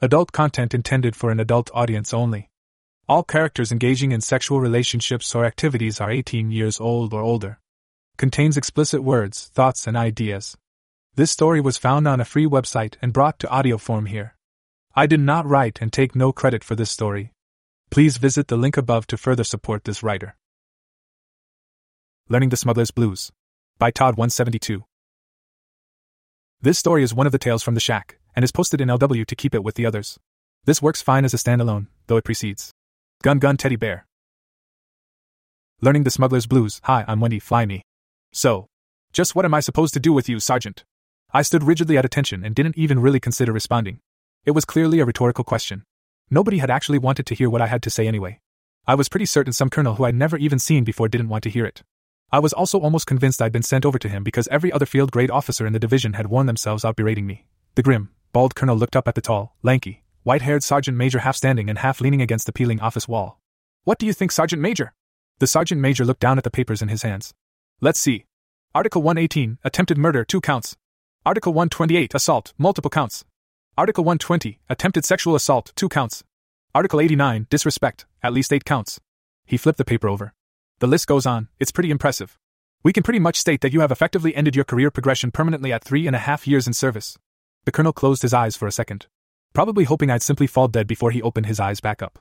Adult content intended for an adult audience only. All characters engaging in sexual relationships or activities are 18 years old or older. Contains explicit words, thoughts, and ideas. This story was found on a free website and brought to audio form here. I did not write and take no credit for this story. Please visit the link above to further support this writer. Learning the Smuggler's Blues by Todd 172. This story is one of the tales from the shack, and is posted in LW to keep it with the others. This works fine as a standalone, though it precedes Gun Gun Teddy Bear. Learning the Smuggler's Blues. Hi, I'm Wendy Fly Me. So, just what am I supposed to do with you, Sergeant? I stood rigidly at attention and didn't even really consider responding. It was clearly a rhetorical question. Nobody had actually wanted to hear what I had to say anyway. I was pretty certain some colonel who I'd never even seen before didn't want to hear it. I was also almost convinced I'd been sent over to him because every other field grade officer in the division had worn themselves out berating me. The grim, bald colonel looked up at the tall, lanky, white haired sergeant major half standing and half leaning against the peeling office wall. What do you think, Sergeant Major? The sergeant major looked down at the papers in his hands. Let's see. Article 118, attempted murder, two counts. Article 128 Assault, multiple counts. Article 120 Attempted sexual assault, 2 counts. Article 89 Disrespect, at least 8 counts. He flipped the paper over. The list goes on, it's pretty impressive. We can pretty much state that you have effectively ended your career progression permanently at three and a half years in service. The colonel closed his eyes for a second, probably hoping I'd simply fall dead before he opened his eyes back up.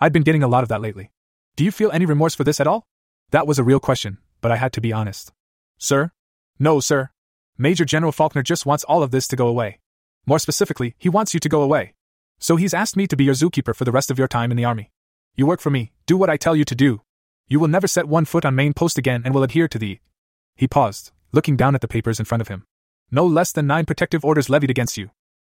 I'd been getting a lot of that lately. Do you feel any remorse for this at all? That was a real question, but I had to be honest. Sir? No, sir. Major General Faulkner just wants all of this to go away. More specifically, he wants you to go away. So he's asked me to be your zookeeper for the rest of your time in the army. You work for me, do what I tell you to do. You will never set one foot on main post again and will adhere to the. He paused, looking down at the papers in front of him. No less than nine protective orders levied against you.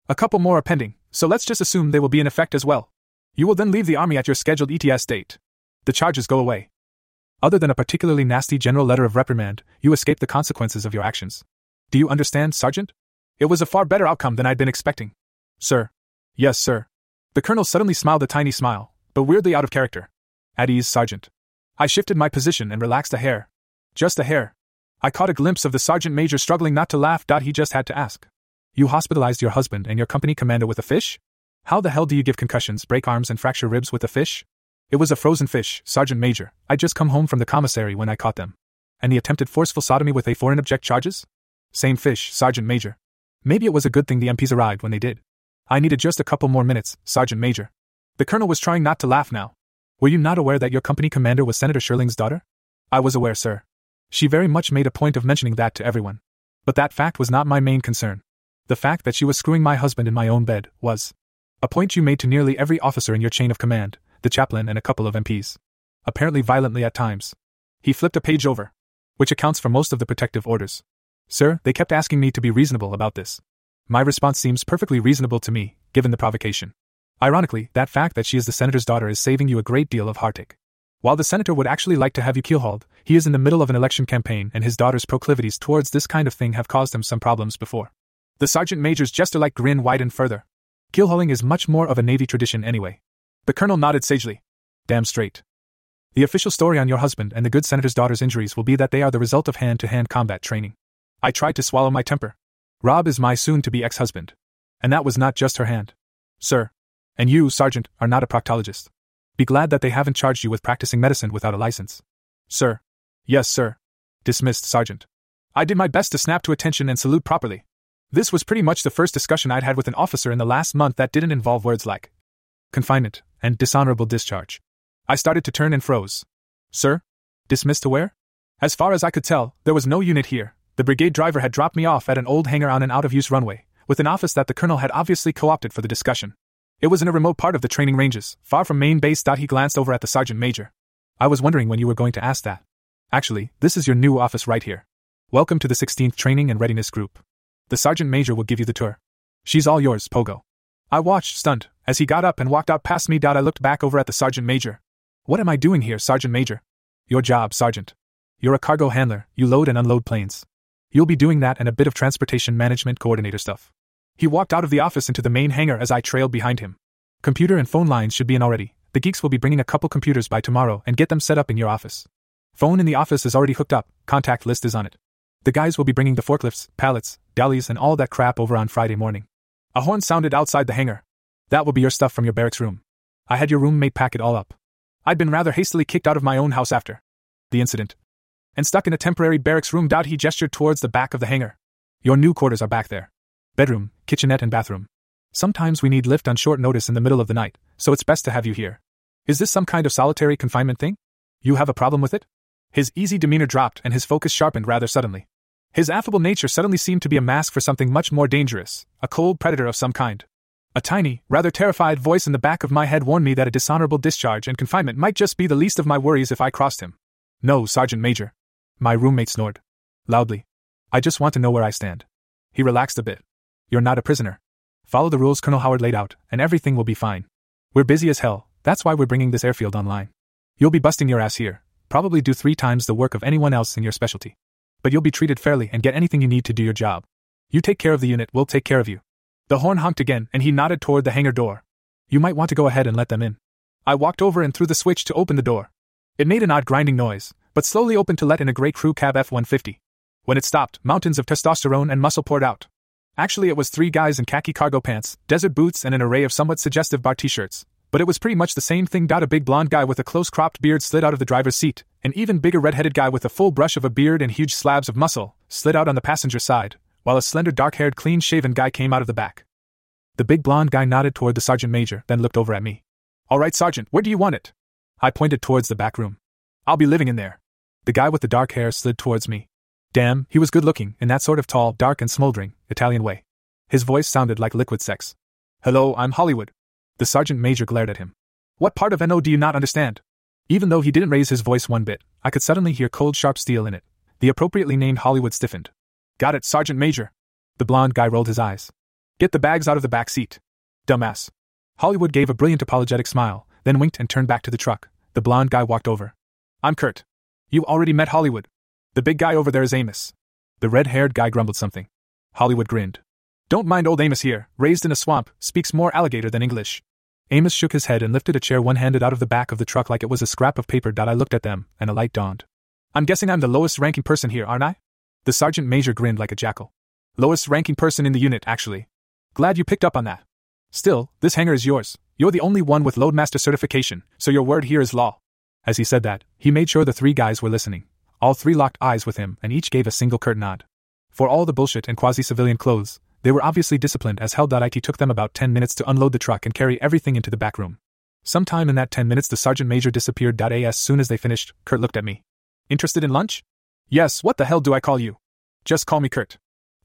A couple more are pending, so let's just assume they will be in effect as well. You will then leave the army at your scheduled ETS date. The charges go away. Other than a particularly nasty general letter of reprimand, you escape the consequences of your actions. Do you understand, Sergeant? It was a far better outcome than I'd been expecting. Sir. Yes, sir. The colonel suddenly smiled a tiny smile, but weirdly out of character. At ease, Sergeant. I shifted my position and relaxed a hair. Just a hair. I caught a glimpse of the sergeant major struggling not to laugh. He just had to ask. You hospitalized your husband and your company commander with a fish? How the hell do you give concussions, break arms, and fracture ribs with a fish? It was a frozen fish, Sergeant Major. I'd just come home from the commissary when I caught them. And the attempted forceful sodomy with a foreign object charges? Same fish, Sergeant Major. Maybe it was a good thing the MPs arrived when they did. I needed just a couple more minutes, Sergeant Major. The colonel was trying not to laugh now. Were you not aware that your company commander was Senator Shirling's daughter? I was aware, sir. She very much made a point of mentioning that to everyone. But that fact was not my main concern. The fact that she was screwing my husband in my own bed was a point you made to nearly every officer in your chain of command, the chaplain and a couple of MPs. Apparently violently at times. He flipped a page over, which accounts for most of the protective orders. Sir, they kept asking me to be reasonable about this. My response seems perfectly reasonable to me, given the provocation. Ironically, that fact that she is the senator's daughter is saving you a great deal of heartache. While the senator would actually like to have you keelhauled, he is in the middle of an election campaign and his daughter's proclivities towards this kind of thing have caused him some problems before. The sergeant major's jester-like grin widened further. Keelhauling is much more of a Navy tradition anyway. The colonel nodded sagely. Damn straight. The official story on your husband and the good senator's daughter's injuries will be that they are the result of hand to hand combat training. I tried to swallow my temper. Rob is my soon to be ex husband. And that was not just her hand. Sir. And you, Sergeant, are not a proctologist. Be glad that they haven't charged you with practicing medicine without a license. Sir. Yes, sir. Dismissed, Sergeant. I did my best to snap to attention and salute properly. This was pretty much the first discussion I'd had with an officer in the last month that didn't involve words like confinement and dishonorable discharge. I started to turn and froze. Sir? Dismissed to where? As far as I could tell, there was no unit here, the brigade driver had dropped me off at an old hangar on an out of use runway, with an office that the colonel had obviously co opted for the discussion. It was in a remote part of the training ranges, far from main base. He glanced over at the sergeant major. I was wondering when you were going to ask that. Actually, this is your new office right here. Welcome to the 16th Training and Readiness Group. The sergeant major will give you the tour. She's all yours, Pogo. I watched, stunned, as he got up and walked out past me. I looked back over at the sergeant major. What am I doing here, sergeant major? Your job, sergeant. You're a cargo handler, you load and unload planes. You'll be doing that and a bit of transportation management coordinator stuff. He walked out of the office into the main hangar as I trailed behind him. Computer and phone lines should be in already. The geeks will be bringing a couple computers by tomorrow and get them set up in your office. Phone in the office is already hooked up, contact list is on it. The guys will be bringing the forklifts, pallets, dollies, and all that crap over on Friday morning. A horn sounded outside the hangar. That will be your stuff from your barracks room. I had your roommate pack it all up. I'd been rather hastily kicked out of my own house after the incident. And stuck in a temporary barracks room. Doubt he gestured towards the back of the hangar. Your new quarters are back there. Bedroom, kitchenette, and bathroom. Sometimes we need lift on short notice in the middle of the night, so it's best to have you here. Is this some kind of solitary confinement thing? You have a problem with it? His easy demeanor dropped and his focus sharpened rather suddenly. His affable nature suddenly seemed to be a mask for something much more dangerous, a cold predator of some kind. A tiny, rather terrified voice in the back of my head warned me that a dishonorable discharge and confinement might just be the least of my worries if I crossed him. No, Sergeant Major. My roommate snored. Loudly. I just want to know where I stand. He relaxed a bit. You're not a prisoner. Follow the rules Colonel Howard laid out, and everything will be fine. We're busy as hell, that's why we're bringing this airfield online. You'll be busting your ass here, probably do three times the work of anyone else in your specialty. But you'll be treated fairly and get anything you need to do your job. You take care of the unit, we'll take care of you. The horn honked again, and he nodded toward the hangar door. You might want to go ahead and let them in. I walked over and threw the switch to open the door. It made an odd grinding noise, but slowly opened to let in a gray crew cab F 150. When it stopped, mountains of testosterone and muscle poured out. Actually, it was three guys in khaki cargo pants, desert boots, and an array of somewhat suggestive bar t shirts, but it was pretty much the same thing. A big blond guy with a close cropped beard slid out of the driver's seat, an even bigger red headed guy with a full brush of a beard and huge slabs of muscle slid out on the passenger side, while a slender dark haired clean shaven guy came out of the back. The big blond guy nodded toward the sergeant major, then looked over at me. All right, sergeant, where do you want it? I pointed towards the back room. I'll be living in there. The guy with the dark hair slid towards me. Damn, he was good looking, in that sort of tall, dark, and smoldering, Italian way. His voice sounded like liquid sex. Hello, I'm Hollywood. The sergeant major glared at him. What part of NO do you not understand? Even though he didn't raise his voice one bit, I could suddenly hear cold, sharp steel in it. The appropriately named Hollywood stiffened. Got it, Sergeant Major. The blond guy rolled his eyes. Get the bags out of the back seat. Dumbass. Hollywood gave a brilliant apologetic smile, then winked and turned back to the truck. The blond guy walked over. I'm Kurt. You already met Hollywood. The big guy over there is Amos. The red haired guy grumbled something. Hollywood grinned. Don't mind old Amos here, raised in a swamp, speaks more alligator than English. Amos shook his head and lifted a chair one handed out of the back of the truck like it was a scrap of paper. I looked at them, and a light dawned. I'm guessing I'm the lowest ranking person here, aren't I? The sergeant major grinned like a jackal. Lowest ranking person in the unit, actually. Glad you picked up on that. Still, this hangar is yours. You're the only one with Loadmaster certification, so your word here is law. As he said that, he made sure the three guys were listening. All three locked eyes with him, and each gave a single curt nod. For all the bullshit and quasi civilian clothes, they were obviously disciplined as Hell.it took them about 10 minutes to unload the truck and carry everything into the back room. Sometime in that 10 minutes, the sergeant major disappeared. As soon as they finished, Kurt looked at me. Interested in lunch? Yes, what the hell do I call you? Just call me Kurt.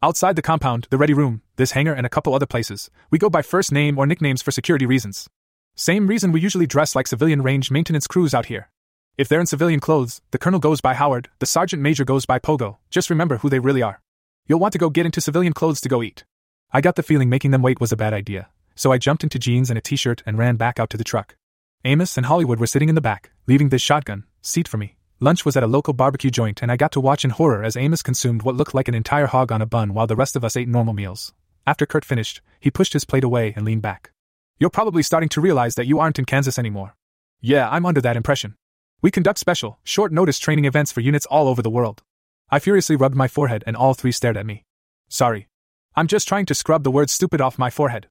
Outside the compound, the ready room, this hangar, and a couple other places, we go by first name or nicknames for security reasons. Same reason we usually dress like civilian range maintenance crews out here. If they're in civilian clothes, the colonel goes by Howard, the sergeant major goes by Pogo. Just remember who they really are. You'll want to go get into civilian clothes to go eat. I got the feeling making them wait was a bad idea, so I jumped into jeans and a t shirt and ran back out to the truck. Amos and Hollywood were sitting in the back, leaving this shotgun seat for me. Lunch was at a local barbecue joint, and I got to watch in horror as Amos consumed what looked like an entire hog on a bun while the rest of us ate normal meals. After Kurt finished, he pushed his plate away and leaned back. You're probably starting to realize that you aren't in Kansas anymore. Yeah, I'm under that impression. We conduct special, short notice training events for units all over the world. I furiously rubbed my forehead and all three stared at me. Sorry. I'm just trying to scrub the word stupid off my forehead.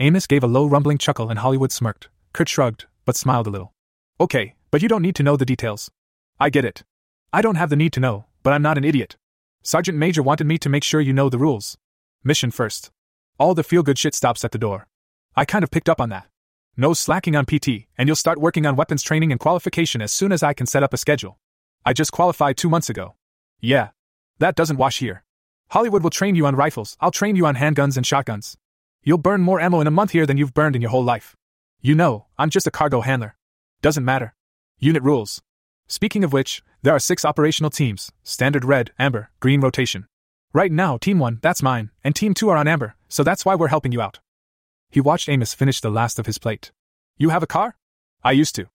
Amos gave a low rumbling chuckle and Hollywood smirked. Kurt shrugged, but smiled a little. Okay, but you don't need to know the details. I get it. I don't have the need to know, but I'm not an idiot. Sergeant Major wanted me to make sure you know the rules. Mission first. All the feel good shit stops at the door. I kind of picked up on that. No slacking on PT, and you'll start working on weapons training and qualification as soon as I can set up a schedule. I just qualified two months ago. Yeah. That doesn't wash here. Hollywood will train you on rifles, I'll train you on handguns and shotguns. You'll burn more ammo in a month here than you've burned in your whole life. You know, I'm just a cargo handler. Doesn't matter. Unit rules. Speaking of which, there are six operational teams standard red, amber, green rotation. Right now, Team 1, that's mine, and Team 2 are on amber, so that's why we're helping you out. He watched Amos finish the last of his plate. You have a car? I used to.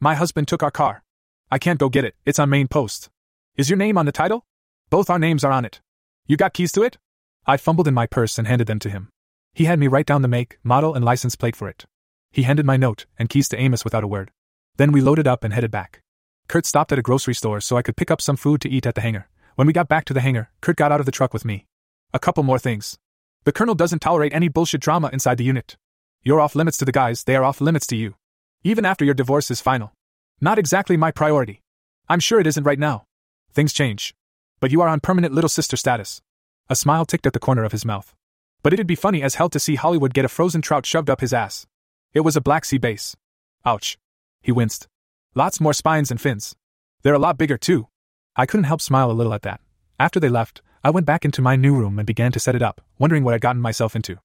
My husband took our car. I can't go get it, it's on main post. Is your name on the title? Both our names are on it. You got keys to it? I fumbled in my purse and handed them to him. He had me write down the make, model, and license plate for it. He handed my note and keys to Amos without a word. Then we loaded up and headed back. Kurt stopped at a grocery store so I could pick up some food to eat at the hangar. When we got back to the hangar, Kurt got out of the truck with me. A couple more things. The colonel doesn't tolerate any bullshit drama inside the unit. You're off limits to the guys, they are off limits to you. Even after your divorce is final. Not exactly my priority. I'm sure it isn't right now. Things change. But you are on permanent little sister status. A smile ticked at the corner of his mouth. But it'd be funny as hell to see Hollywood get a frozen trout shoved up his ass. It was a Black Sea bass. Ouch. He winced. Lots more spines and fins. They're a lot bigger, too. I couldn't help smile a little at that. After they left, I went back into my new room and began to set it up, wondering what I'd gotten myself into.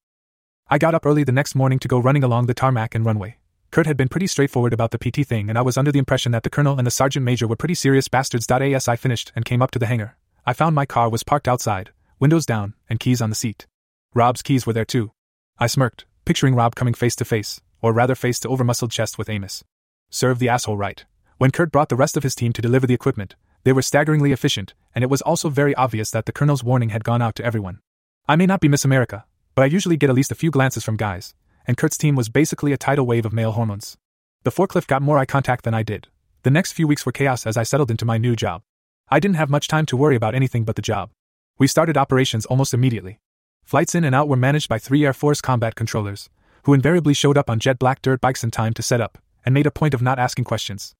I got up early the next morning to go running along the tarmac and runway. Kurt had been pretty straightforward about the PT thing, and I was under the impression that the colonel and the sergeant major were pretty serious bastards. As I finished and came up to the hangar, I found my car was parked outside, windows down, and keys on the seat. Rob's keys were there too. I smirked, picturing Rob coming face to face, or rather face to overmuscled chest with Amos. Serve the asshole right. When Kurt brought the rest of his team to deliver the equipment, they were staggeringly efficient, and it was also very obvious that the colonel's warning had gone out to everyone. I may not be Miss America, but I usually get at least a few glances from guys, and Kurt's team was basically a tidal wave of male hormones. The forklift got more eye contact than I did. The next few weeks were chaos as I settled into my new job. I didn't have much time to worry about anything but the job. We started operations almost immediately. Flights in and out were managed by three Air Force combat controllers, who invariably showed up on jet black dirt bikes in time to set up, and made a point of not asking questions.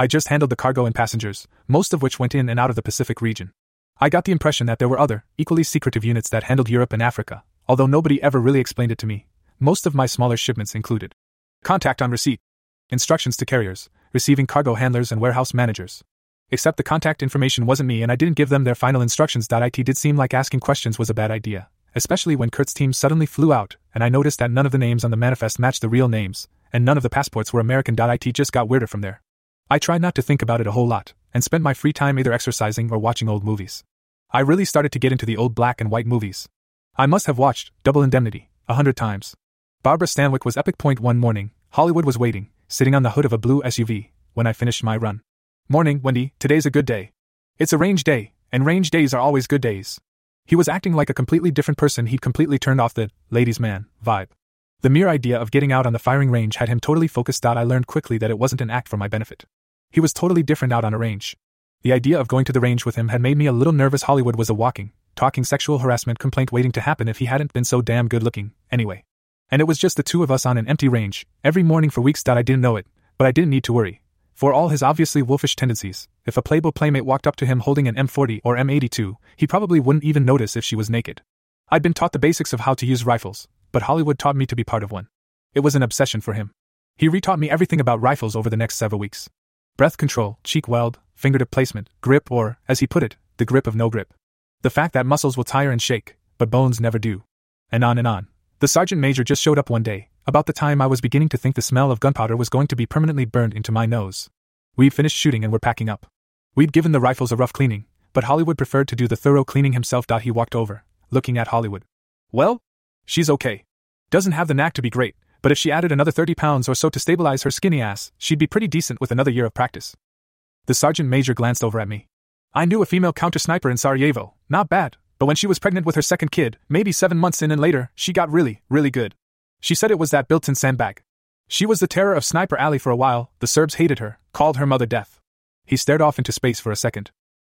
I just handled the cargo and passengers, most of which went in and out of the Pacific region. I got the impression that there were other, equally secretive units that handled Europe and Africa, although nobody ever really explained it to me. Most of my smaller shipments included contact on receipt, instructions to carriers, receiving cargo handlers and warehouse managers. Except the contact information wasn't me and I didn't give them their final instructions. It did seem like asking questions was a bad idea, especially when Kurt's team suddenly flew out and I noticed that none of the names on the manifest matched the real names, and none of the passports were American. It just got weirder from there. I tried not to think about it a whole lot, and spent my free time either exercising or watching old movies. I really started to get into the old black and white movies. I must have watched Double Indemnity a hundred times. Barbara Stanwyck was epic. Point one morning, Hollywood was waiting, sitting on the hood of a blue SUV, when I finished my run. Morning, Wendy, today's a good day. It's a range day, and range days are always good days. He was acting like a completely different person, he'd completely turned off the ladies' man vibe. The mere idea of getting out on the firing range had him totally focused. I learned quickly that it wasn't an act for my benefit. He was totally different out on a range. The idea of going to the range with him had made me a little nervous. Hollywood was a walking, talking sexual harassment complaint waiting to happen if he hadn't been so damn good looking, anyway. And it was just the two of us on an empty range, every morning for weeks. I didn't know it, but I didn't need to worry. For all his obviously wolfish tendencies, if a Playboy playmate walked up to him holding an M40 or M82, he probably wouldn't even notice if she was naked. I'd been taught the basics of how to use rifles, but Hollywood taught me to be part of one. It was an obsession for him. He retaught me everything about rifles over the next several weeks breath control, cheek weld, fingertip placement, grip, or, as he put it, the grip of no grip. The fact that muscles will tire and shake, but bones never do. And on and on. The sergeant major just showed up one day, about the time I was beginning to think the smell of gunpowder was going to be permanently burned into my nose. We'd finished shooting and were packing up. We'd given the rifles a rough cleaning, but Hollywood preferred to do the thorough cleaning himself. He walked over, looking at Hollywood. Well? She's okay. Doesn't have the knack to be great, but if she added another 30 pounds or so to stabilize her skinny ass, she'd be pretty decent with another year of practice. The sergeant major glanced over at me. I knew a female counter sniper in Sarajevo, not bad, but when she was pregnant with her second kid, maybe seven months in and later, she got really, really good. She said it was that built in sandbag. She was the terror of Sniper Alley for a while, the Serbs hated her, called her Mother Death. He stared off into space for a second.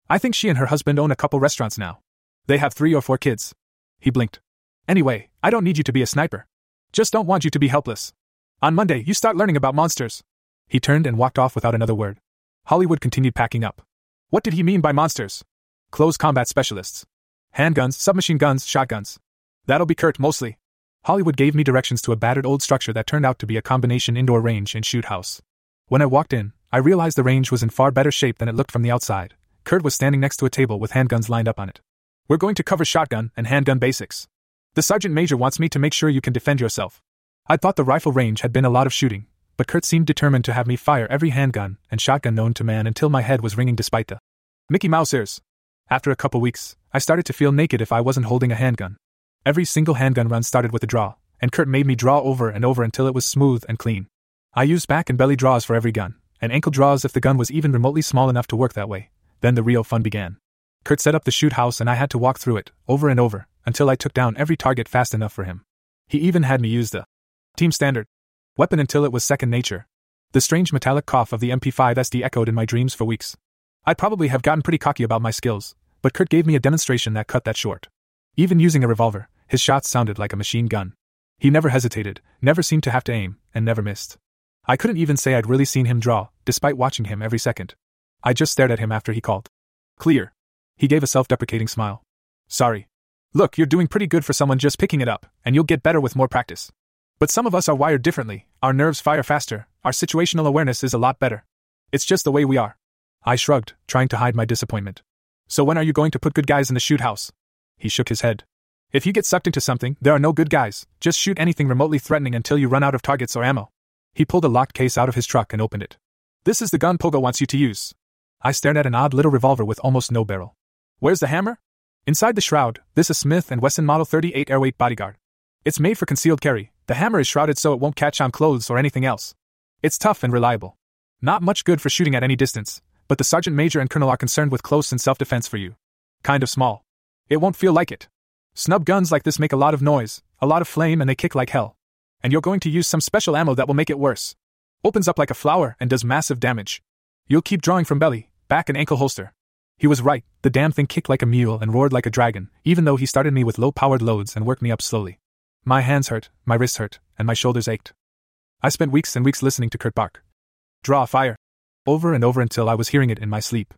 I think she and her husband own a couple restaurants now. They have three or four kids. He blinked. Anyway, I don't need you to be a sniper. Just don't want you to be helpless. On Monday, you start learning about monsters. He turned and walked off without another word. Hollywood continued packing up. What did he mean by monsters? Close combat specialists. Handguns, submachine guns, shotguns. That'll be Kurt mostly. Hollywood gave me directions to a battered old structure that turned out to be a combination indoor range and shoot house. When I walked in, I realized the range was in far better shape than it looked from the outside. Kurt was standing next to a table with handguns lined up on it. We're going to cover shotgun and handgun basics. The sergeant major wants me to make sure you can defend yourself. I'd thought the rifle range had been a lot of shooting, but Kurt seemed determined to have me fire every handgun and shotgun known to man until my head was ringing despite the Mickey Mouse ears. After a couple weeks, I started to feel naked if I wasn't holding a handgun. Every single handgun run started with a draw, and Kurt made me draw over and over until it was smooth and clean. I used back and belly draws for every gun, and ankle draws if the gun was even remotely small enough to work that way. Then the real fun began. Kurt set up the shoot house and I had to walk through it, over and over, until I took down every target fast enough for him. He even had me use the team standard weapon until it was second nature. The strange metallic cough of the MP5 SD echoed in my dreams for weeks. I'd probably have gotten pretty cocky about my skills, but Kurt gave me a demonstration that cut that short. Even using a revolver, his shots sounded like a machine gun. He never hesitated, never seemed to have to aim, and never missed. I couldn't even say I'd really seen him draw, despite watching him every second. I just stared at him after he called. Clear. He gave a self deprecating smile. Sorry. Look, you're doing pretty good for someone just picking it up, and you'll get better with more practice. But some of us are wired differently, our nerves fire faster, our situational awareness is a lot better. It's just the way we are. I shrugged, trying to hide my disappointment. So when are you going to put good guys in the shoot house? He shook his head. If you get sucked into something, there are no good guys. Just shoot anything remotely threatening until you run out of targets or ammo. He pulled a locked case out of his truck and opened it. This is the gun Pogo wants you to use. I stared at an odd little revolver with almost no barrel. Where's the hammer? Inside the shroud, this is Smith & Wesson Model 38 Airweight Bodyguard. It's made for concealed carry. The hammer is shrouded so it won't catch on clothes or anything else. It's tough and reliable. Not much good for shooting at any distance, but the sergeant major and colonel are concerned with close and self defense for you. Kind of small. It won't feel like it. Snub guns like this make a lot of noise, a lot of flame, and they kick like hell. And you're going to use some special ammo that will make it worse. Opens up like a flower and does massive damage. You'll keep drawing from belly, back, and ankle holster. He was right, the damn thing kicked like a mule and roared like a dragon, even though he started me with low powered loads and worked me up slowly. My hands hurt, my wrists hurt, and my shoulders ached. I spent weeks and weeks listening to Kurt bark. Draw fire. Over and over until I was hearing it in my sleep.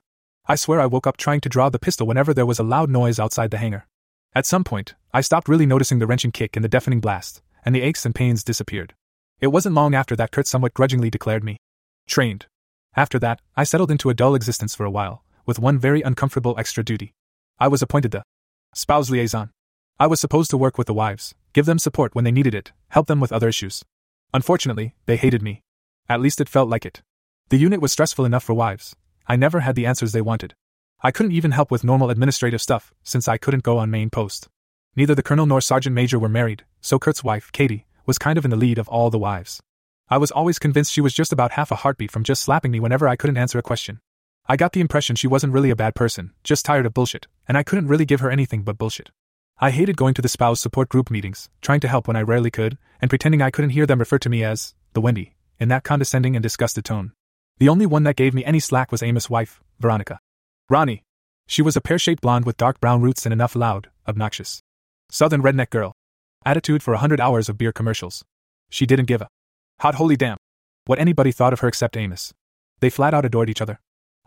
I swear I woke up trying to draw the pistol whenever there was a loud noise outside the hangar. At some point, I stopped really noticing the wrenching kick and the deafening blast, and the aches and pains disappeared. It wasn't long after that Kurt somewhat grudgingly declared me trained. After that, I settled into a dull existence for a while, with one very uncomfortable extra duty. I was appointed the spouse liaison. I was supposed to work with the wives, give them support when they needed it, help them with other issues. Unfortunately, they hated me. At least it felt like it. The unit was stressful enough for wives. I never had the answers they wanted. I couldn't even help with normal administrative stuff, since I couldn't go on main post. Neither the colonel nor sergeant major were married, so Kurt's wife, Katie, was kind of in the lead of all the wives. I was always convinced she was just about half a heartbeat from just slapping me whenever I couldn't answer a question. I got the impression she wasn't really a bad person, just tired of bullshit, and I couldn't really give her anything but bullshit. I hated going to the spouse support group meetings, trying to help when I rarely could, and pretending I couldn't hear them refer to me as the Wendy, in that condescending and disgusted tone. The only one that gave me any slack was Amos' wife, Veronica. Ronnie. She was a pear shaped blonde with dark brown roots and enough loud, obnoxious. Southern redneck girl. Attitude for a hundred hours of beer commercials. She didn't give a hot holy damn what anybody thought of her except Amos. They flat out adored each other.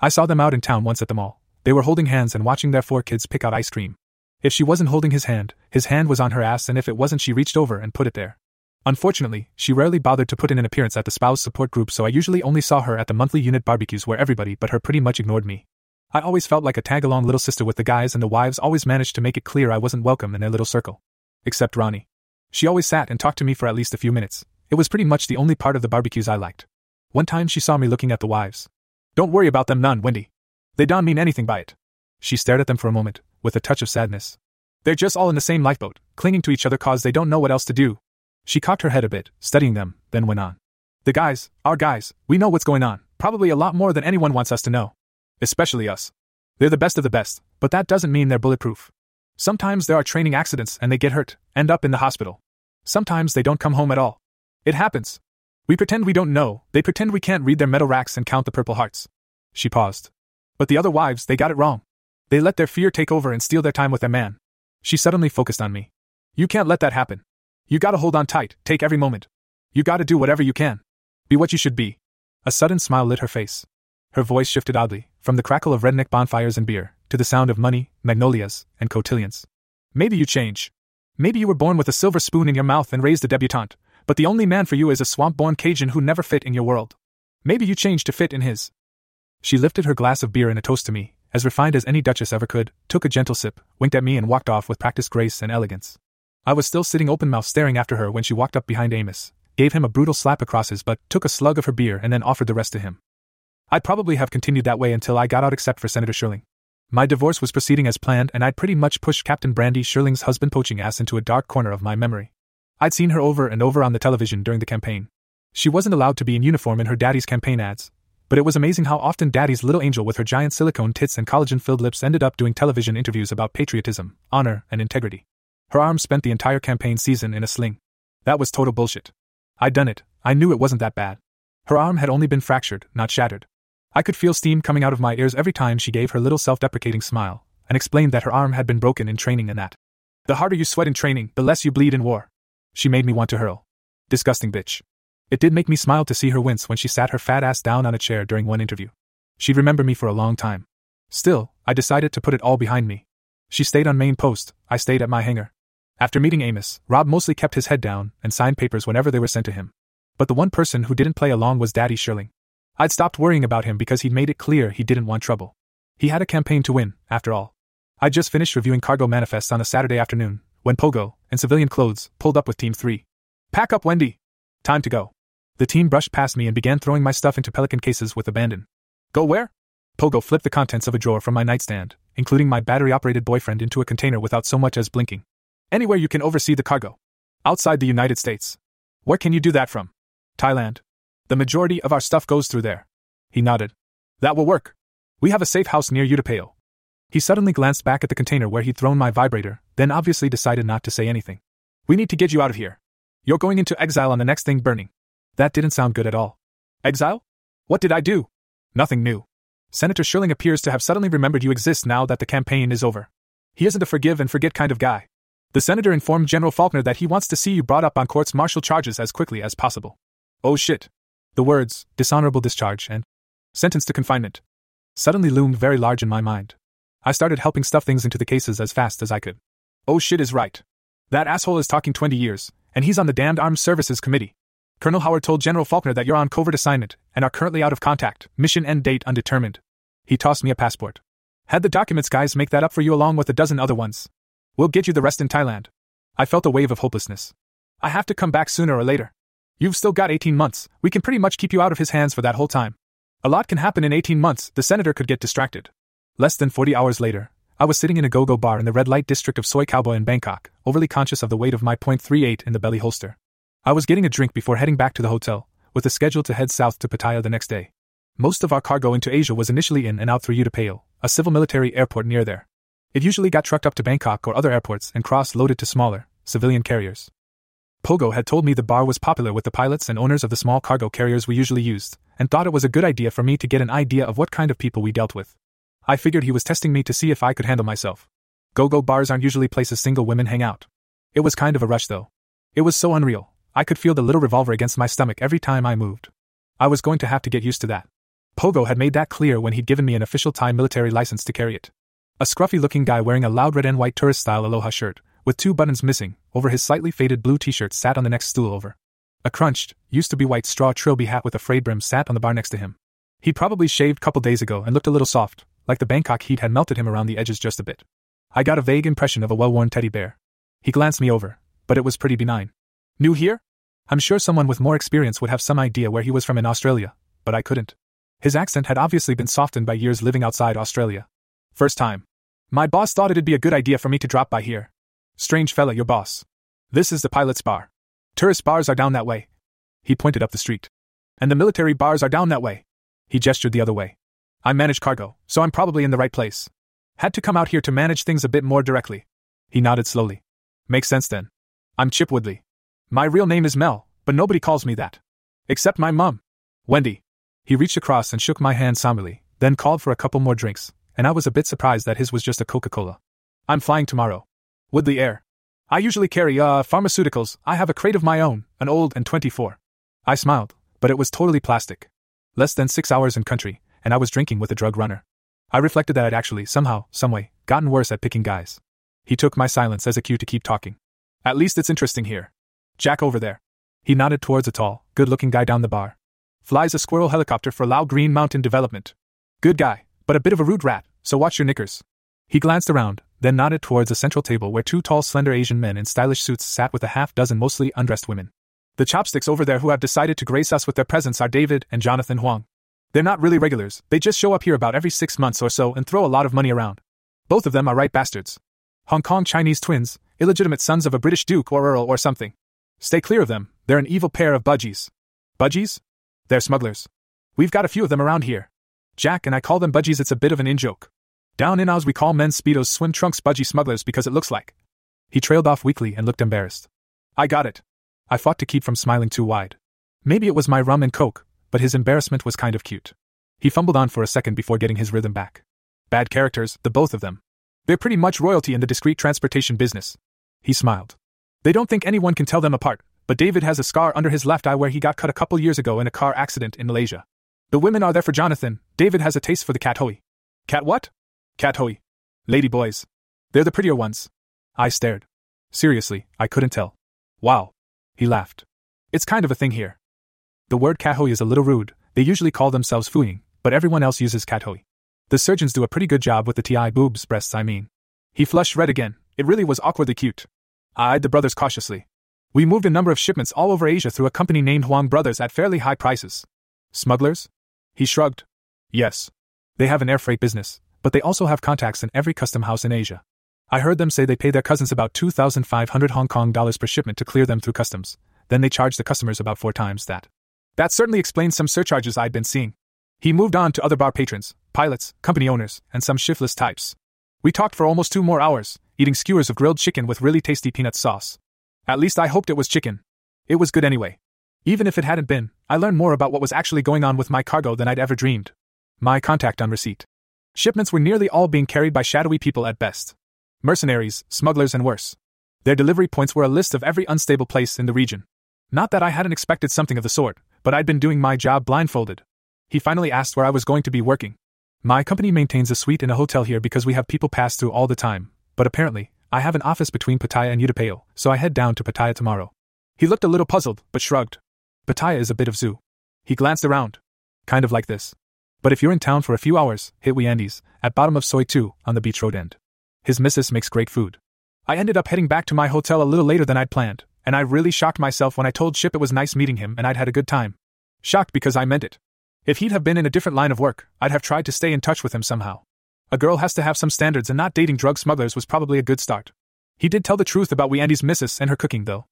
I saw them out in town once at the mall. They were holding hands and watching their four kids pick out ice cream. If she wasn't holding his hand, his hand was on her ass, and if it wasn't, she reached over and put it there. Unfortunately, she rarely bothered to put in an appearance at the spouse support group, so I usually only saw her at the monthly unit barbecues where everybody but her pretty much ignored me. I always felt like a tag along little sister with the guys, and the wives always managed to make it clear I wasn't welcome in their little circle. Except Ronnie. She always sat and talked to me for at least a few minutes. It was pretty much the only part of the barbecues I liked. One time she saw me looking at the wives. Don't worry about them none, Wendy. They don't mean anything by it. She stared at them for a moment, with a touch of sadness. They're just all in the same lifeboat, clinging to each other cause they don't know what else to do. She cocked her head a bit, studying them, then went on. The guys, our guys, we know what's going on, probably a lot more than anyone wants us to know. Especially us. They're the best of the best, but that doesn't mean they're bulletproof. Sometimes there are training accidents and they get hurt, end up in the hospital. Sometimes they don't come home at all. It happens. We pretend we don't know, they pretend we can't read their medal racks and count the purple hearts. She paused. But the other wives, they got it wrong. They let their fear take over and steal their time with their man. She suddenly focused on me. You can't let that happen. You gotta hold on tight, take every moment. You gotta do whatever you can. Be what you should be. A sudden smile lit her face. Her voice shifted oddly, from the crackle of redneck bonfires and beer, to the sound of money, magnolias, and cotillions. Maybe you change. Maybe you were born with a silver spoon in your mouth and raised a debutante, but the only man for you is a swamp born Cajun who never fit in your world. Maybe you change to fit in his. She lifted her glass of beer in a toast to me, as refined as any duchess ever could, took a gentle sip, winked at me, and walked off with practiced grace and elegance. I was still sitting open mouthed staring after her when she walked up behind Amos, gave him a brutal slap across his butt, took a slug of her beer, and then offered the rest to him. I'd probably have continued that way until I got out, except for Senator Shirling. My divorce was proceeding as planned, and I'd pretty much pushed Captain Brandy Shirling's husband poaching ass into a dark corner of my memory. I'd seen her over and over on the television during the campaign. She wasn't allowed to be in uniform in her daddy's campaign ads, but it was amazing how often Daddy's little angel with her giant silicone tits and collagen filled lips ended up doing television interviews about patriotism, honor, and integrity. Her arm spent the entire campaign season in a sling. That was total bullshit. I'd done it, I knew it wasn't that bad. Her arm had only been fractured, not shattered. I could feel steam coming out of my ears every time she gave her little self deprecating smile, and explained that her arm had been broken in training and that. The harder you sweat in training, the less you bleed in war. She made me want to hurl. Disgusting bitch. It did make me smile to see her wince when she sat her fat ass down on a chair during one interview. She'd remember me for a long time. Still, I decided to put it all behind me. She stayed on main post, I stayed at my hangar. After meeting Amos, Rob mostly kept his head down and signed papers whenever they were sent to him. But the one person who didn't play along was Daddy Shirling. I'd stopped worrying about him because he'd made it clear he didn't want trouble. He had a campaign to win, after all. I'd just finished reviewing cargo manifests on a Saturday afternoon when Pogo, in civilian clothes, pulled up with Team 3. Pack up, Wendy! Time to go. The team brushed past me and began throwing my stuff into pelican cases with abandon. Go where? Pogo flipped the contents of a drawer from my nightstand, including my battery operated boyfriend, into a container without so much as blinking. Anywhere you can oversee the cargo. Outside the United States. Where can you do that from? Thailand. The majority of our stuff goes through there. He nodded. That will work. We have a safe house near Utapao. He suddenly glanced back at the container where he'd thrown my vibrator, then obviously decided not to say anything. We need to get you out of here. You're going into exile on the next thing burning. That didn't sound good at all. Exile? What did I do? Nothing new. Senator Shirling appears to have suddenly remembered you exist now that the campaign is over. He isn't a forgive and forget kind of guy. The senator informed General Faulkner that he wants to see you brought up on court's martial charges as quickly as possible. Oh shit. The words, dishonorable discharge and sentence to confinement, suddenly loomed very large in my mind. I started helping stuff things into the cases as fast as I could. Oh shit is right. That asshole is talking 20 years, and he's on the damned Armed Services Committee. Colonel Howard told General Faulkner that you're on covert assignment and are currently out of contact, mission end date undetermined. He tossed me a passport. Had the documents guys make that up for you along with a dozen other ones. We'll get you the rest in Thailand. I felt a wave of hopelessness. I have to come back sooner or later. You've still got 18 months, we can pretty much keep you out of his hands for that whole time. A lot can happen in 18 months, the senator could get distracted. Less than 40 hours later, I was sitting in a go go bar in the red light district of Soi Cowboy in Bangkok, overly conscious of the weight of my .38 in the belly holster. I was getting a drink before heading back to the hotel, with a schedule to head south to Pattaya the next day. Most of our cargo into Asia was initially in and out through Utapao, a civil military airport near there. It usually got trucked up to Bangkok or other airports and cross loaded to smaller, civilian carriers. Pogo had told me the bar was popular with the pilots and owners of the small cargo carriers we usually used, and thought it was a good idea for me to get an idea of what kind of people we dealt with. I figured he was testing me to see if I could handle myself. Go go bars aren't usually places single women hang out. It was kind of a rush, though. It was so unreal, I could feel the little revolver against my stomach every time I moved. I was going to have to get used to that. Pogo had made that clear when he'd given me an official Thai military license to carry it. A scruffy looking guy wearing a loud red and white tourist style aloha shirt, with two buttons missing, over his slightly faded blue t shirt sat on the next stool over. A crunched, used to be white straw trilby hat with a frayed brim sat on the bar next to him. He'd probably shaved a couple days ago and looked a little soft, like the Bangkok heat had melted him around the edges just a bit. I got a vague impression of a well worn teddy bear. He glanced me over, but it was pretty benign. New here? I'm sure someone with more experience would have some idea where he was from in Australia, but I couldn't. His accent had obviously been softened by years living outside Australia. First time. My boss thought it'd be a good idea for me to drop by here. Strange fella, your boss. This is the pilot's bar. Tourist bars are down that way. He pointed up the street. And the military bars are down that way. He gestured the other way. I manage cargo, so I'm probably in the right place. Had to come out here to manage things a bit more directly. He nodded slowly. Makes sense then. I'm Chip Woodley. My real name is Mel, but nobody calls me that. Except my mum. Wendy. He reached across and shook my hand somberly, then called for a couple more drinks, and I was a bit surprised that his was just a Coca Cola. I'm flying tomorrow. Woodley Air. I usually carry, uh, pharmaceuticals. I have a crate of my own, an old An-24. I smiled, but it was totally plastic. Less than six hours in country, and I was drinking with a drug runner. I reflected that I'd actually, somehow, someway, gotten worse at picking guys. He took my silence as a cue to keep talking. At least it's interesting here. Jack over there. He nodded towards a tall, good looking guy down the bar. Flies a squirrel helicopter for Lao Green Mountain Development. Good guy, but a bit of a rude rat, so watch your knickers. He glanced around, then nodded towards a central table where two tall, slender Asian men in stylish suits sat with a half dozen mostly undressed women. The chopsticks over there who have decided to grace us with their presence are David and Jonathan Huang. They're not really regulars, they just show up here about every six months or so and throw a lot of money around. Both of them are right bastards. Hong Kong Chinese twins, illegitimate sons of a British duke or earl or something. Stay clear of them, they're an evil pair of budgies. Budgies? They're smugglers. We've got a few of them around here. Jack and I call them budgies, it's a bit of an in joke. Down in Oz, we call men's Speedos swim trunks budgie smugglers because it looks like. He trailed off weakly and looked embarrassed. I got it. I fought to keep from smiling too wide. Maybe it was my rum and coke, but his embarrassment was kind of cute. He fumbled on for a second before getting his rhythm back. Bad characters, the both of them. They're pretty much royalty in the discreet transportation business. He smiled. They don't think anyone can tell them apart, but David has a scar under his left eye where he got cut a couple years ago in a car accident in Malaysia. The women are there for Jonathan, David has a taste for the kathoey. Cat what? Kathoey. Lady boys. They're the prettier ones. I stared. Seriously, I couldn't tell. Wow. He laughed. It's kind of a thing here. The word kathoey is a little rude, they usually call themselves fooing, but everyone else uses cat. The surgeons do a pretty good job with the TI boobs, breasts, I mean. He flushed red again, it really was awkwardly cute. I eyed the brothers cautiously. We moved a number of shipments all over Asia through a company named Huang Brothers at fairly high prices. Smugglers? He shrugged. Yes. They have an air freight business, but they also have contacts in every custom house in Asia. I heard them say they pay their cousins about 2,500 Hong Kong dollars per shipment to clear them through customs, then they charge the customers about four times that. That certainly explains some surcharges I'd been seeing. He moved on to other bar patrons, pilots, company owners, and some shiftless types. We talked for almost two more hours, eating skewers of grilled chicken with really tasty peanut sauce. At least I hoped it was chicken. It was good anyway. Even if it hadn't been, I learned more about what was actually going on with my cargo than I'd ever dreamed. My contact on receipt. Shipments were nearly all being carried by shadowy people at best mercenaries, smugglers, and worse. Their delivery points were a list of every unstable place in the region. Not that I hadn't expected something of the sort, but I'd been doing my job blindfolded. He finally asked where I was going to be working. My company maintains a suite in a hotel here because we have people pass through all the time, but apparently, I have an office between Pattaya and Utapao, so I head down to Pattaya tomorrow. He looked a little puzzled, but shrugged. Pattaya is a bit of zoo. He glanced around. Kind of like this. But if you're in town for a few hours, hit we Andy's, at bottom of Soi 2, on the beach road end. His missus makes great food. I ended up heading back to my hotel a little later than I'd planned, and I really shocked myself when I told Chip it was nice meeting him and I'd had a good time. Shocked because I meant it. If he'd have been in a different line of work, I'd have tried to stay in touch with him somehow. A girl has to have some standards, and not dating drug smugglers was probably a good start. He did tell the truth about Andy's missus and her cooking, though.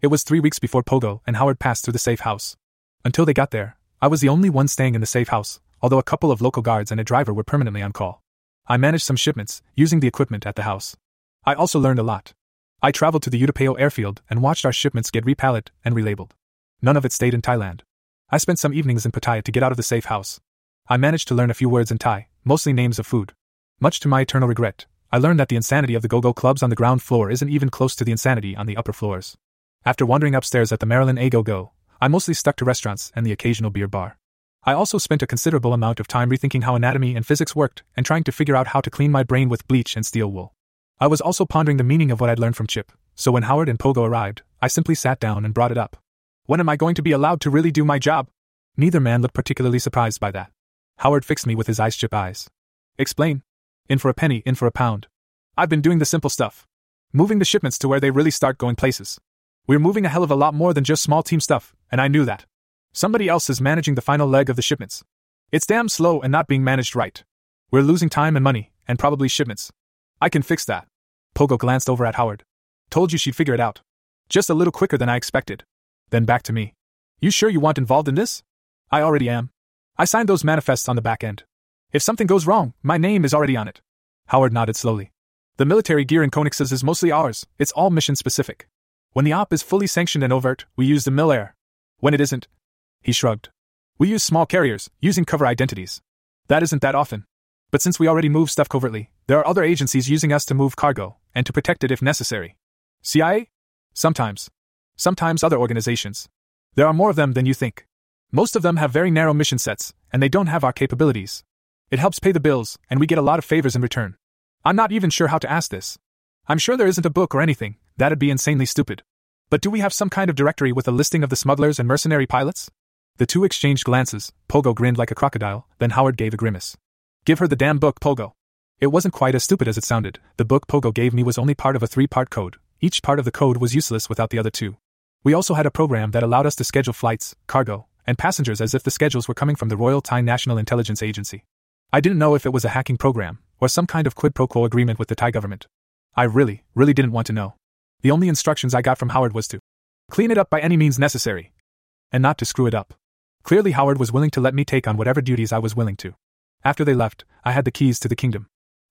It was three weeks before Pogo and Howard passed through the safe house. Until they got there, I was the only one staying in the safe house, although a couple of local guards and a driver were permanently on call. I managed some shipments, using the equipment at the house. I also learned a lot. I traveled to the Utapao airfield and watched our shipments get repalleted and relabeled. None of it stayed in Thailand. I spent some evenings in Pattaya to get out of the safe house. I managed to learn a few words in Thai, mostly names of food. Much to my eternal regret, I learned that the insanity of the go go clubs on the ground floor isn't even close to the insanity on the upper floors. After wandering upstairs at the Maryland A Go Go, I mostly stuck to restaurants and the occasional beer bar. I also spent a considerable amount of time rethinking how anatomy and physics worked and trying to figure out how to clean my brain with bleach and steel wool. I was also pondering the meaning of what I'd learned from Chip, so when Howard and Pogo arrived, I simply sat down and brought it up. When am I going to be allowed to really do my job? Neither man looked particularly surprised by that. Howard fixed me with his ice chip eyes. Explain. In for a penny, in for a pound. I've been doing the simple stuff. Moving the shipments to where they really start going places. We're moving a hell of a lot more than just small team stuff, and I knew that. Somebody else is managing the final leg of the shipments. It's damn slow and not being managed right. We're losing time and money, and probably shipments. I can fix that. Pogo glanced over at Howard. Told you she'd figure it out. Just a little quicker than I expected. Then back to me. You sure you want involved in this? I already am. I signed those manifests on the back end. If something goes wrong, my name is already on it. Howard nodded slowly. The military gear in Conexes is mostly ours, it's all mission specific. When the op is fully sanctioned and overt, we use the Mil Air. When it isn't, he shrugged. We use small carriers, using cover identities. That isn't that often. But since we already move stuff covertly, there are other agencies using us to move cargo, and to protect it if necessary. CIA? Sometimes. Sometimes other organizations. There are more of them than you think. Most of them have very narrow mission sets, and they don't have our capabilities. It helps pay the bills, and we get a lot of favors in return. I'm not even sure how to ask this. I'm sure there isn't a book or anything, that'd be insanely stupid. But do we have some kind of directory with a listing of the smugglers and mercenary pilots? The two exchanged glances, Pogo grinned like a crocodile, then Howard gave a grimace. Give her the damn book, Pogo. It wasn't quite as stupid as it sounded. The book Pogo gave me was only part of a three part code. Each part of the code was useless without the other two. We also had a program that allowed us to schedule flights, cargo, and passengers as if the schedules were coming from the Royal Thai National Intelligence Agency. I didn't know if it was a hacking program, or some kind of quid pro quo agreement with the Thai government. I really, really didn't want to know. The only instructions I got from Howard was to clean it up by any means necessary, and not to screw it up. Clearly, Howard was willing to let me take on whatever duties I was willing to. After they left, I had the keys to the kingdom.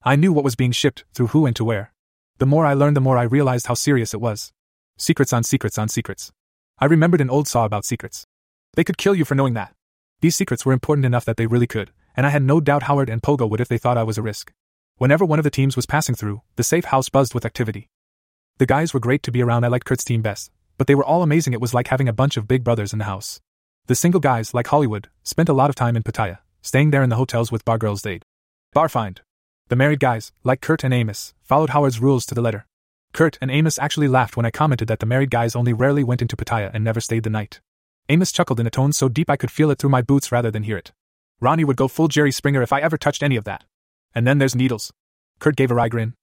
I knew what was being shipped, through who and to where. The more I learned, the more I realized how serious it was. Secrets on secrets on secrets. I remembered an old saw about secrets. They could kill you for knowing that. These secrets were important enough that they really could, and I had no doubt Howard and Pogo would if they thought I was a risk. Whenever one of the teams was passing through, the safe house buzzed with activity. The guys were great to be around, I liked Kurt's team best, but they were all amazing, it was like having a bunch of big brothers in the house. The single guys, like Hollywood, spent a lot of time in Pattaya, staying there in the hotels with bar girls they'd bar fined. The married guys, like Kurt and Amos, followed Howard's rules to the letter. Kurt and Amos actually laughed when I commented that the married guys only rarely went into Pattaya and never stayed the night. Amos chuckled in a tone so deep I could feel it through my boots rather than hear it. Ronnie would go full Jerry Springer if I ever touched any of that. And then there's Needles. Kurt gave a wry grin.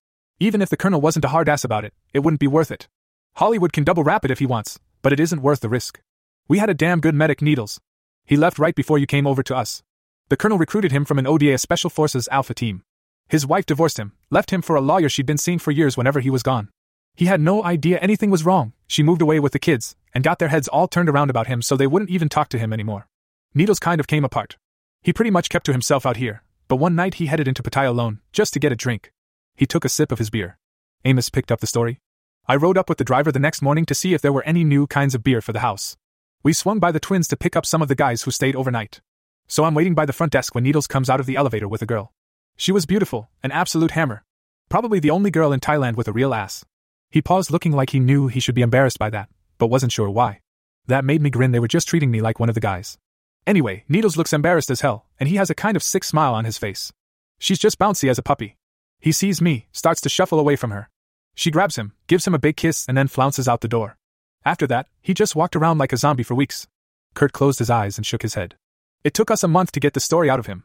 Even if the colonel wasn't a hard ass about it, it wouldn't be worth it. Hollywood can double wrap it if he wants, but it isn't worth the risk. We had a damn good medic, Needles. He left right before you came over to us. The colonel recruited him from an ODA Special Forces Alpha team. His wife divorced him, left him for a lawyer she'd been seeing for years whenever he was gone. He had no idea anything was wrong. She moved away with the kids, and got their heads all turned around about him so they wouldn't even talk to him anymore. Needles kind of came apart. He pretty much kept to himself out here, but one night he headed into Pattaya alone, just to get a drink. He took a sip of his beer. Amos picked up the story. I rode up with the driver the next morning to see if there were any new kinds of beer for the house. We swung by the twins to pick up some of the guys who stayed overnight. So I'm waiting by the front desk when Needles comes out of the elevator with a girl. She was beautiful, an absolute hammer. Probably the only girl in Thailand with a real ass. He paused looking like he knew he should be embarrassed by that, but wasn't sure why. That made me grin they were just treating me like one of the guys. Anyway, Needles looks embarrassed as hell, and he has a kind of sick smile on his face. She's just bouncy as a puppy. He sees me, starts to shuffle away from her. She grabs him, gives him a big kiss, and then flounces out the door. After that, he just walked around like a zombie for weeks. Kurt closed his eyes and shook his head. It took us a month to get the story out of him.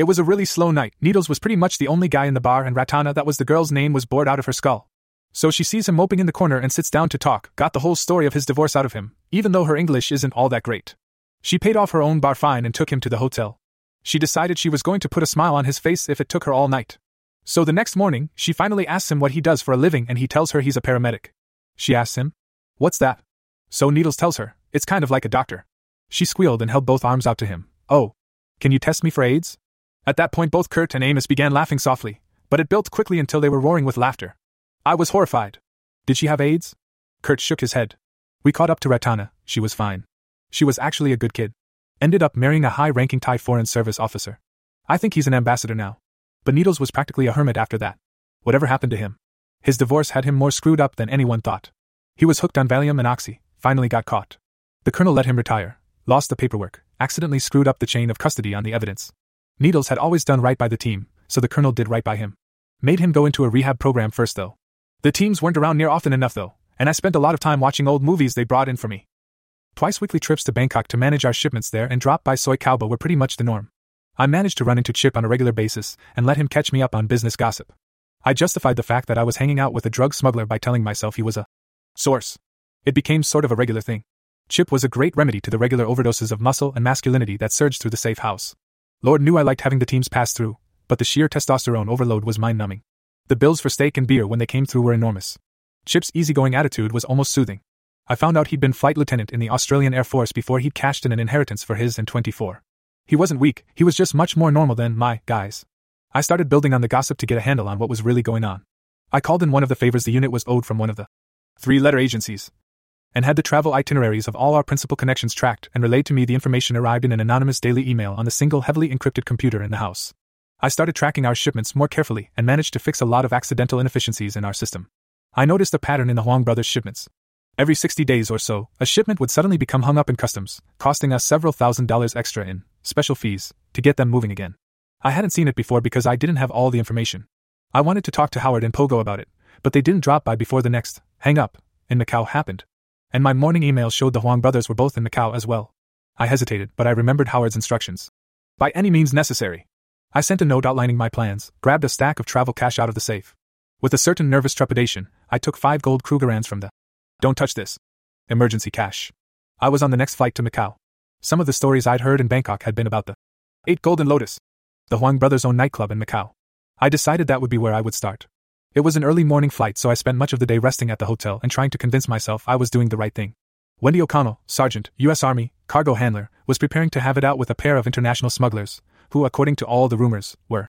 It was a really slow night. Needles was pretty much the only guy in the bar, and Ratana, that was the girl's name, was bored out of her skull. So she sees him moping in the corner and sits down to talk, got the whole story of his divorce out of him, even though her English isn't all that great. She paid off her own bar fine and took him to the hotel. She decided she was going to put a smile on his face if it took her all night. So the next morning, she finally asks him what he does for a living and he tells her he's a paramedic. She asks him, What's that? So Needles tells her, It's kind of like a doctor. She squealed and held both arms out to him. Oh. Can you test me for AIDS? At that point, both Kurt and Amos began laughing softly, but it built quickly until they were roaring with laughter. I was horrified. Did she have AIDS? Kurt shook his head. We caught up to Ratana, she was fine. She was actually a good kid. Ended up marrying a high ranking Thai Foreign Service officer. I think he's an ambassador now. But Needles was practically a hermit after that. Whatever happened to him? His divorce had him more screwed up than anyone thought. He was hooked on Valium and Oxy, finally got caught. The colonel let him retire, lost the paperwork, accidentally screwed up the chain of custody on the evidence. Needles had always done right by the team, so the colonel did right by him. Made him go into a rehab program first, though. The teams weren't around near often enough, though, and I spent a lot of time watching old movies they brought in for me. Twice weekly trips to Bangkok to manage our shipments there and drop by Soi Cowboy were pretty much the norm. I managed to run into Chip on a regular basis and let him catch me up on business gossip. I justified the fact that I was hanging out with a drug smuggler by telling myself he was a source. It became sort of a regular thing. Chip was a great remedy to the regular overdoses of muscle and masculinity that surged through the safe house. Lord knew I liked having the teams pass through, but the sheer testosterone overload was mind numbing. The bills for steak and beer when they came through were enormous. Chip's easygoing attitude was almost soothing. I found out he'd been flight lieutenant in the Australian Air Force before he'd cashed in an inheritance for his An-24. He wasn't weak, he was just much more normal than my guys. I started building on the gossip to get a handle on what was really going on. I called in one of the favors the unit was owed from one of the three letter agencies, and had the travel itineraries of all our principal connections tracked and relayed to me the information arrived in an anonymous daily email on the single heavily encrypted computer in the house. I started tracking our shipments more carefully and managed to fix a lot of accidental inefficiencies in our system. I noticed a pattern in the Huang brothers' shipments. Every 60 days or so, a shipment would suddenly become hung up in customs, costing us several thousand dollars extra in special fees to get them moving again. I hadn't seen it before because I didn't have all the information. I wanted to talk to Howard and Pogo about it, but they didn't drop by before the next hang up in Macau happened. And my morning email showed the Huang brothers were both in Macau as well. I hesitated, but I remembered Howard's instructions. By any means necessary, I sent a note outlining my plans, grabbed a stack of travel cash out of the safe. With a certain nervous trepidation, I took five gold Krugerrands from the Don't touch this. Emergency cash. I was on the next flight to Macau. Some of the stories I'd heard in Bangkok had been about the Eight Golden Lotus, the Huang brothers' own nightclub in Macau. I decided that would be where I would start. It was an early morning flight, so I spent much of the day resting at the hotel and trying to convince myself I was doing the right thing. Wendy O'Connell, Sergeant, U.S. Army, cargo handler, was preparing to have it out with a pair of international smugglers, who, according to all the rumors, were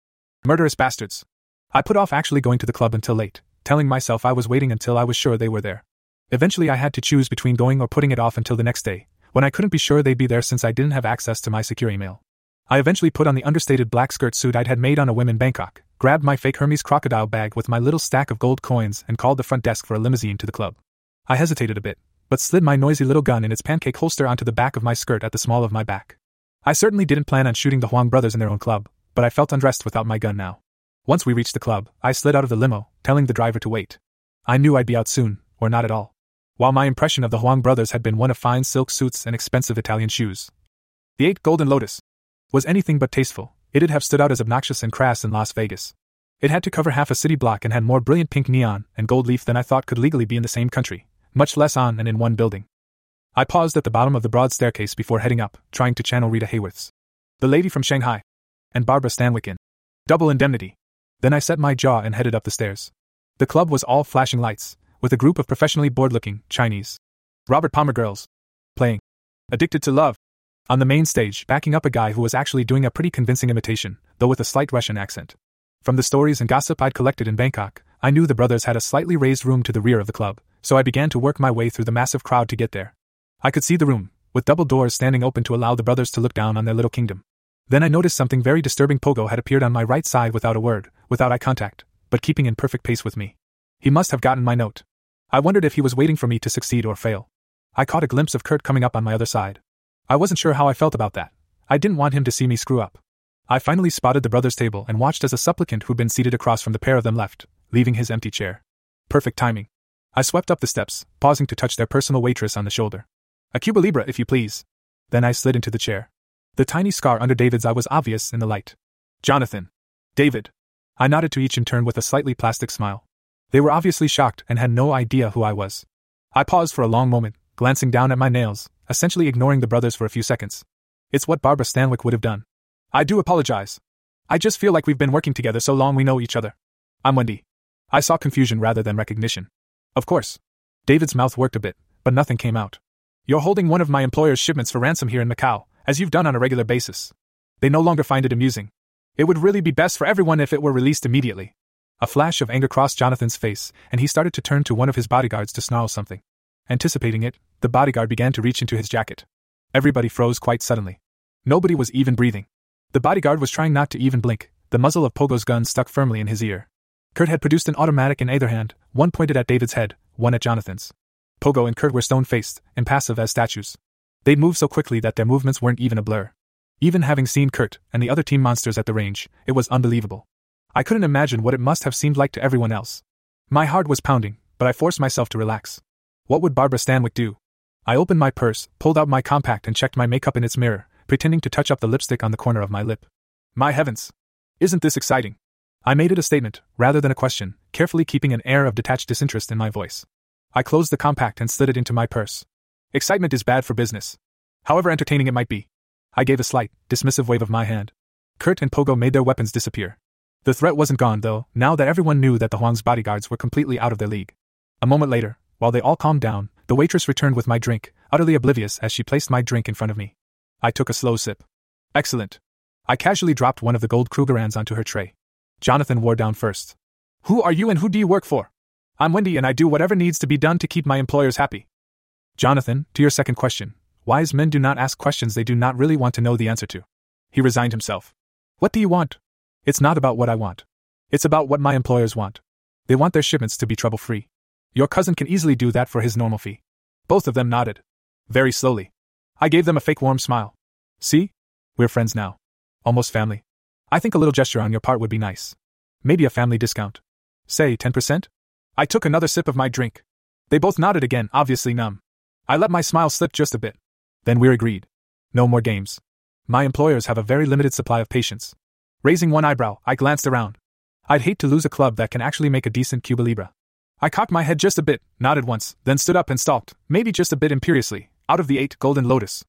murderous bastards. I put off actually going to the club until late, telling myself I was waiting until I was sure they were there. Eventually, I had to choose between going or putting it off until the next day, when I couldn't be sure they'd be there since I didn't have access to my secure email. I eventually put on the understated black skirt suit I'd had made on a whim in Bangkok, grabbed my fake Hermes crocodile bag with my little stack of gold coins, and called the front desk for a limousine to the club. I hesitated a bit, but slid my noisy little gun in its pancake holster onto the back of my skirt at the small of my back. I certainly didn't plan on shooting the Huang brothers in their own club, but I felt undressed without my gun now. Once we reached the club, I slid out of the limo, telling the driver to wait. I knew I'd be out soon, or not at all. While my impression of the Huang brothers had been one of fine silk suits and expensive Italian shoes, the eight Golden Lotus was anything but tasteful. It'd have stood out as obnoxious and crass in Las Vegas. It had to cover half a city block and had more brilliant pink neon and gold leaf than I thought could legally be in the same country, much less on and in one building. I paused at the bottom of the broad staircase before heading up, trying to channel Rita Hayworth's. The lady from Shanghai. And Barbara Stanwyck in. Double indemnity. Then I set my jaw and headed up the stairs. The club was all flashing lights, with a group of professionally bored looking Chinese Robert Palmer girls playing Addicted to Love on the main stage, backing up a guy who was actually doing a pretty convincing imitation, though with a slight Russian accent. From the stories and gossip I'd collected in Bangkok, I knew the brothers had a slightly raised room to the rear of the club, so I began to work my way through the massive crowd to get there. I could see the room, with double doors standing open to allow the brothers to look down on their little kingdom. Then I noticed something very disturbing. Pogo had appeared on my right side without a word, without eye contact, but keeping in perfect pace with me. He must have gotten my note. I wondered if he was waiting for me to succeed or fail. I caught a glimpse of Kurt coming up on my other side. I wasn't sure how I felt about that. I didn't want him to see me screw up. I finally spotted the brothers' table and watched as a supplicant who'd been seated across from the pair of them left, leaving his empty chair. Perfect timing. I swept up the steps, pausing to touch their personal waitress on the shoulder. A Cuba Libre, if you please. Then I slid into the chair. The tiny scar under David's eye was obvious in the light. Jonathan. David. I nodded to each in turn with a slightly plastic smile. They were obviously shocked and had no idea who I was. I paused for a long moment, glancing down at my nails, essentially ignoring the brothers for a few seconds. It's what Barbara Stanwyck would have done. I do apologize. I just feel like we've been working together so long we know each other. I'm Wendy. I saw confusion rather than recognition. Of course. David's mouth worked a bit, but nothing came out. You're holding one of my employer's shipments for ransom here in Macau, as you've done on a regular basis. They no longer find it amusing. It would really be best for everyone if it were released immediately. A flash of anger crossed Jonathan's face, and he started to turn to one of his bodyguards to snarl something. Anticipating it, the bodyguard began to reach into his jacket. Everybody froze quite suddenly. Nobody was even breathing. The bodyguard was trying not to even blink, the muzzle of Pogo's gun stuck firmly in his ear. Kurt had produced an automatic in either hand, one pointed at David's head, one at Jonathan's. Pogo and Kurt were stone faced, impassive as statues. They'd moved so quickly that their movements weren't even a blur. Even having seen Kurt and the other team monsters at the range, it was unbelievable. I couldn't imagine what it must have seemed like to everyone else. My heart was pounding, but I forced myself to relax. What would Barbara Stanwyck do? I opened my purse, pulled out my compact, and checked my makeup in its mirror, pretending to touch up the lipstick on the corner of my lip. My heavens! Isn't this exciting? I made it a statement, rather than a question, carefully keeping an air of detached disinterest in my voice. I closed the compact and slid it into my purse. Excitement is bad for business. However entertaining it might be. I gave a slight, dismissive wave of my hand. Kurt and Pogo made their weapons disappear. The threat wasn't gone, though, now that everyone knew that the Huang's bodyguards were completely out of their league. A moment later, while they all calmed down, the waitress returned with my drink, utterly oblivious as she placed my drink in front of me. I took a slow sip. Excellent. I casually dropped one of the gold Krugerrands onto her tray. Jonathan wore down first. Who are you and who do you work for? I'm Wendy and I do whatever needs to be done to keep my employers happy. Jonathan, to your second question, wise men do not ask questions they do not really want to know the answer to. He resigned himself. What do you want? It's not about what I want. It's about what my employers want. They want their shipments to be trouble free. Your cousin can easily do that for his normal fee. Both of them nodded. Very slowly. I gave them a fake warm smile. See? We're friends now. Almost family. I think a little gesture on your part would be nice. Maybe a family discount. Say 10%? I took another sip of my drink. They both nodded again, obviously numb. I let my smile slip just a bit. Then we're agreed. No more games. My employers have a very limited supply of patience. Raising one eyebrow, I glanced around. I'd hate to lose a club that can actually make a decent Cuba Libre. I cocked my head just a bit, nodded once, then stood up and stalked, maybe just a bit imperiously, out of the eight Golden Lotus.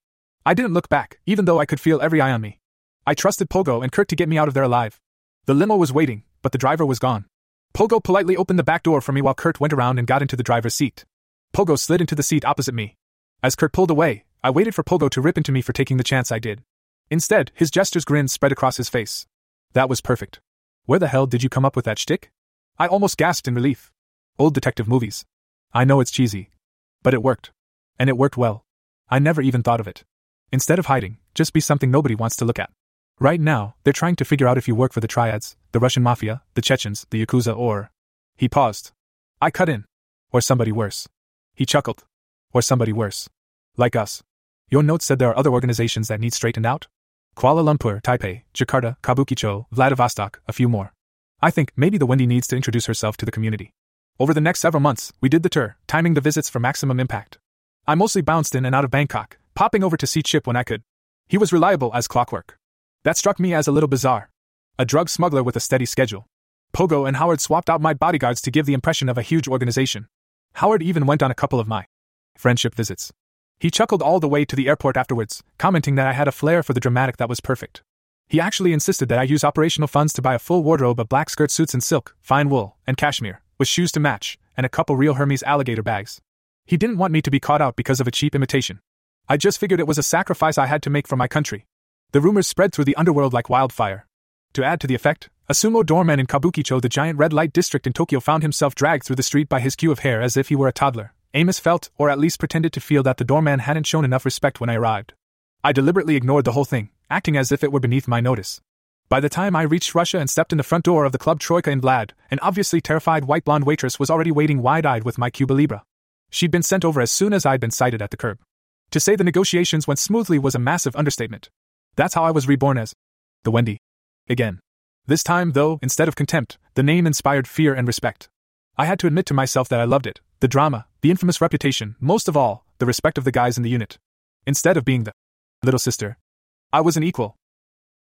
I didn't look back, even though I could feel every eye on me. I trusted Pogo and Kurt to get me out of there alive. The limo was waiting, but the driver was gone. Pogo politely opened the back door for me while Kurt went around and got into the driver's seat. Pogo slid into the seat opposite me. As Kurt pulled away, I waited for Pogo to rip into me for taking the chance I did. Instead, his jester's grin spread across his face. That was perfect. Where the hell did you come up with that shtick? I almost gasped in relief. Old detective movies. I know it's cheesy. But it worked. And it worked well. I never even thought of it. Instead of hiding, just be something nobody wants to look at. Right now, they're trying to figure out if you work for the Triads, the Russian Mafia, the Chechens, the Yakuza, or. He paused. I cut in. Or somebody worse. He chuckled. Or somebody worse. Like us. Your note said there are other organizations that need straightened out? Kuala Lumpur, Taipei, Jakarta, Kabukicho, Vladivostok, a few more. I think maybe the Wendy needs to introduce herself to the community. Over the next several months, we did the tour, timing the visits for maximum impact. I mostly bounced in and out of Bangkok, popping over to see Chip when I could. He was reliable as clockwork. That struck me as a little bizarre. A drug smuggler with a steady schedule. Pogo and Howard swapped out my bodyguards to give the impression of a huge organization. Howard even went on a couple of my friendship visits. He chuckled all the way to the airport afterwards, commenting that I had a flair for the dramatic that was perfect. He actually insisted that I use operational funds to buy a full wardrobe of black skirt suits in silk, fine wool, and cashmere, with shoes to match, and a couple real Hermes alligator bags. He didn't want me to be caught out because of a cheap imitation. I just figured it was a sacrifice I had to make for my country. The rumors spread through the underworld like wildfire. To add to the effect, a sumo doorman in Kabukicho, the giant red light district in Tokyo, found himself dragged through the street by his queue of hair as if he were a toddler. Amos felt, or at least pretended to feel, that the doorman hadn't shown enough respect when I arrived. I deliberately ignored the whole thing, acting as if it were beneath my notice. By the time I reached Russia and stepped in the front door of the club Troika in Vlad, an obviously terrified white blonde waitress was already waiting wide eyed with my Cuba Libre. She'd been sent over as soon as I'd been sighted at the curb. To say the negotiations went smoothly was a massive understatement. That's how I was reborn as the Wendy. Again. This time, though, instead of contempt, the name inspired fear and respect. I had to admit to myself that I loved it the drama, the infamous reputation, most of all, the respect of the guys in the unit. Instead of being the little sister, I was an equal.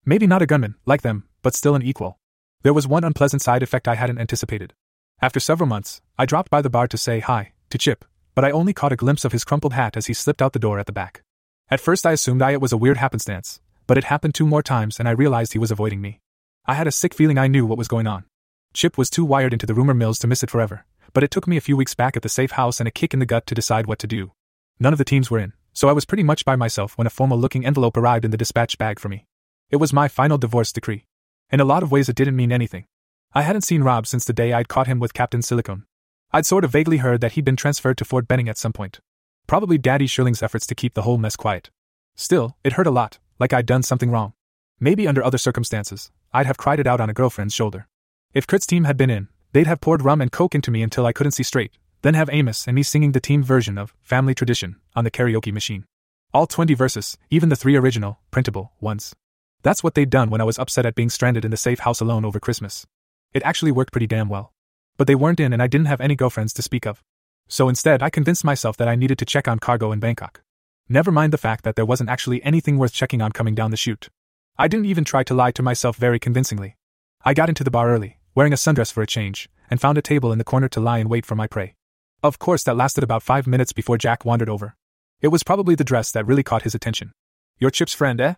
Maybe not a gunman, like them, but still an equal. There was one unpleasant side effect I hadn't anticipated. After several months, I dropped by the bar to say hi to Chip, but I only caught a glimpse of his crumpled hat as he slipped out the door at the back. At first, I assumed I it was a weird happenstance, but it happened two more times and I realized he was avoiding me. I had a sick feeling I knew what was going on. Chip was too wired into the rumor mills to miss it forever, but it took me a few weeks back at the safe house and a kick in the gut to decide what to do. None of the teams were in, so I was pretty much by myself when a formal looking envelope arrived in the dispatch bag for me. It was my final divorce decree. In a lot of ways, it didn't mean anything. I hadn't seen Rob since the day I'd caught him with Captain Silicone. I'd sort of vaguely heard that he'd been transferred to Fort Benning at some point. Probably Daddy Shirling's efforts to keep the whole mess quiet. Still, it hurt a lot, like I'd done something wrong. Maybe under other circumstances, I'd have cried it out on a girlfriend's shoulder. If Kurt's team had been in, they'd have poured rum and coke into me until I couldn't see straight, then have Amos and me singing the team version of Family Tradition on the karaoke machine. All 20 verses, even the three original, printable, ones. That's what they'd done when I was upset at being stranded in the safe house alone over Christmas. It actually worked pretty damn well. But they weren't in and I didn't have any girlfriends to speak of. So instead, I convinced myself that I needed to check on cargo in Bangkok. Never mind the fact that there wasn't actually anything worth checking on coming down the chute. I didn't even try to lie to myself very convincingly. I got into the bar early, wearing a sundress for a change, and found a table in the corner to lie in wait for my prey. Of course, that lasted about five minutes before Jack wandered over. It was probably the dress that really caught his attention. Your Chip's friend, eh?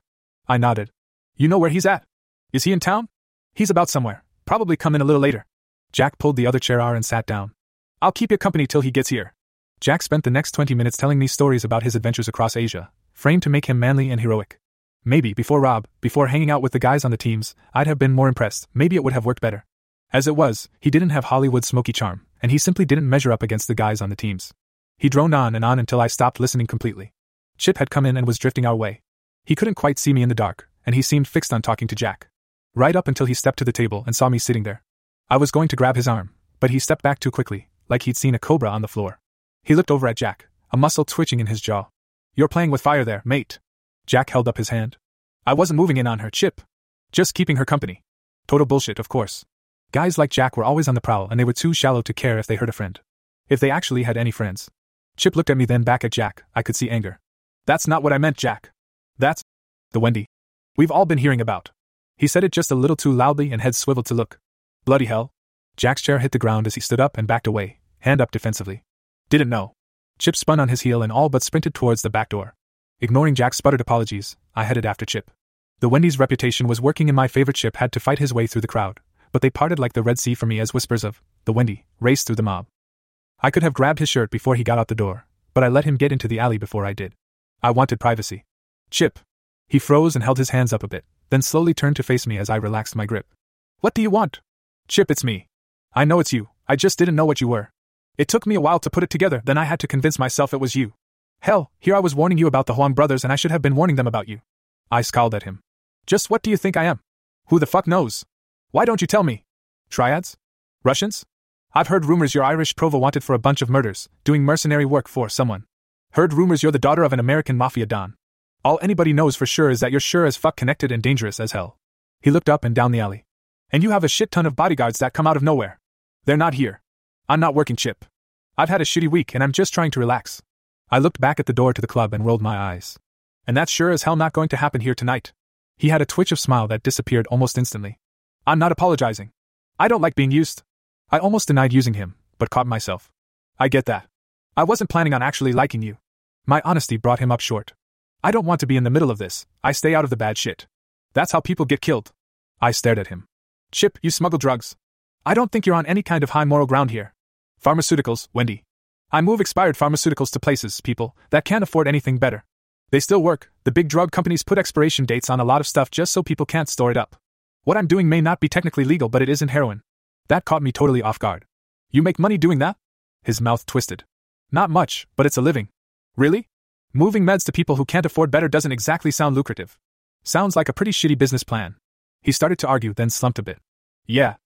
I nodded. You know where he's at? Is he in town? He's about somewhere. Probably come in a little later. Jack pulled the other chair out and sat down. I'll keep you company till he gets here. Jack spent the next 20 minutes telling me stories about his adventures across Asia, framed to make him manly and heroic. Maybe, before Rob, before hanging out with the guys on the teams, I'd have been more impressed, maybe it would have worked better. As it was, he didn't have Hollywood's smoky charm, and he simply didn't measure up against the guys on the teams. He droned on and on until I stopped listening completely. Chip had come in and was drifting our way. He couldn't quite see me in the dark, and he seemed fixed on talking to Jack. Right up until he stepped to the table and saw me sitting there. I was going to grab his arm, but he stepped back too quickly, like he'd seen a cobra on the floor. He looked over at Jack, a muscle twitching in his jaw. You're playing with fire there, mate. Jack held up his hand. I wasn't moving in on her, Chip. Just keeping her company. Total bullshit, of course. Guys like Jack were always on the prowl and they were too shallow to care if they hurt a friend. If they actually had any friends. Chip looked at me then back at Jack, I could see anger. That's not what I meant, Jack. That's the Wendy. We've all been hearing about. He said it just a little too loudly and head swiveled to look. Bloody hell. Jack's chair hit the ground as he stood up and backed away, hand up defensively. Didn't know. Chip spun on his heel and all but sprinted towards the back door. Ignoring Jack's sputtered apologies, I headed after Chip. The Wendy's reputation was working in my favorite Chip had to fight his way through the crowd, but they parted like the Red Sea for me as whispers of, the Wendy, raced through the mob. I could have grabbed his shirt before he got out the door, but I let him get into the alley before I did. I wanted privacy. Chip. He froze and held his hands up a bit, then slowly turned to face me as I relaxed my grip. What do you want? Chip, it's me. I know it's you, I just didn't know what you were. It took me a while to put it together, then I had to convince myself it was you. Hell, here I was warning you about the Huang brothers and I should have been warning them about you. I scowled at him. Just what do you think I am? Who the fuck knows? Why don't you tell me? Triads? Russians? I've heard rumors you're Irish Provo wanted for a bunch of murders, doing mercenary work for someone. Heard rumors you're the daughter of an American mafia don. All anybody knows for sure is that you're sure as fuck connected and dangerous as hell. He looked up and down the alley. And you have a shit ton of bodyguards that come out of nowhere. They're not here. I'm not working, Chip. I've had a shitty week and I'm just trying to relax. I looked back at the door to the club and rolled my eyes. And that's sure as hell not going to happen here tonight. He had a twitch of smile that disappeared almost instantly. I'm not apologizing. I don't like being used. I almost denied using him, but caught myself. I get that. I wasn't planning on actually liking you. My honesty brought him up short. I don't want to be in the middle of this, I stay out of the bad shit. That's how people get killed. I stared at him. Chip, you smuggle drugs. I don't think you're on any kind of high moral ground here. Pharmaceuticals, Wendy. I move expired pharmaceuticals to places, people, that can't afford anything better. They still work, the big drug companies put expiration dates on a lot of stuff just so people can't store it up. What I'm doing may not be technically legal, but it isn't heroin. That caught me totally off guard. You make money doing that? His mouth twisted. Not much, but it's a living. Really? Moving meds to people who can't afford better doesn't exactly sound lucrative. Sounds like a pretty shitty business plan. He started to argue, then slumped a bit. Yeah.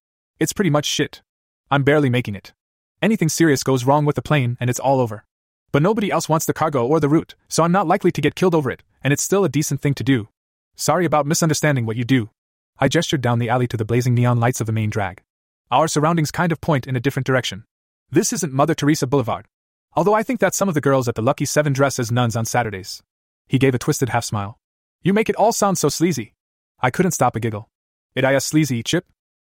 It's pretty much shit. I'm barely making it. Anything serious goes wrong with the plane, and it's all over. But nobody else wants the cargo or the route, so I'm not likely to get killed over it, and it's still a decent thing to do. Sorry about misunderstanding what you do. I gestured down the alley to the blazing neon lights of the main drag. Our surroundings kind of point in a different direction. This isn't Mother Teresa Boulevard. Although I think that some of the girls at the Lucky Seven dress as nuns on Saturdays. He gave a twisted half smile. You make it all sound so sleazy. I couldn't stop a giggle. It is sleazy, Chip?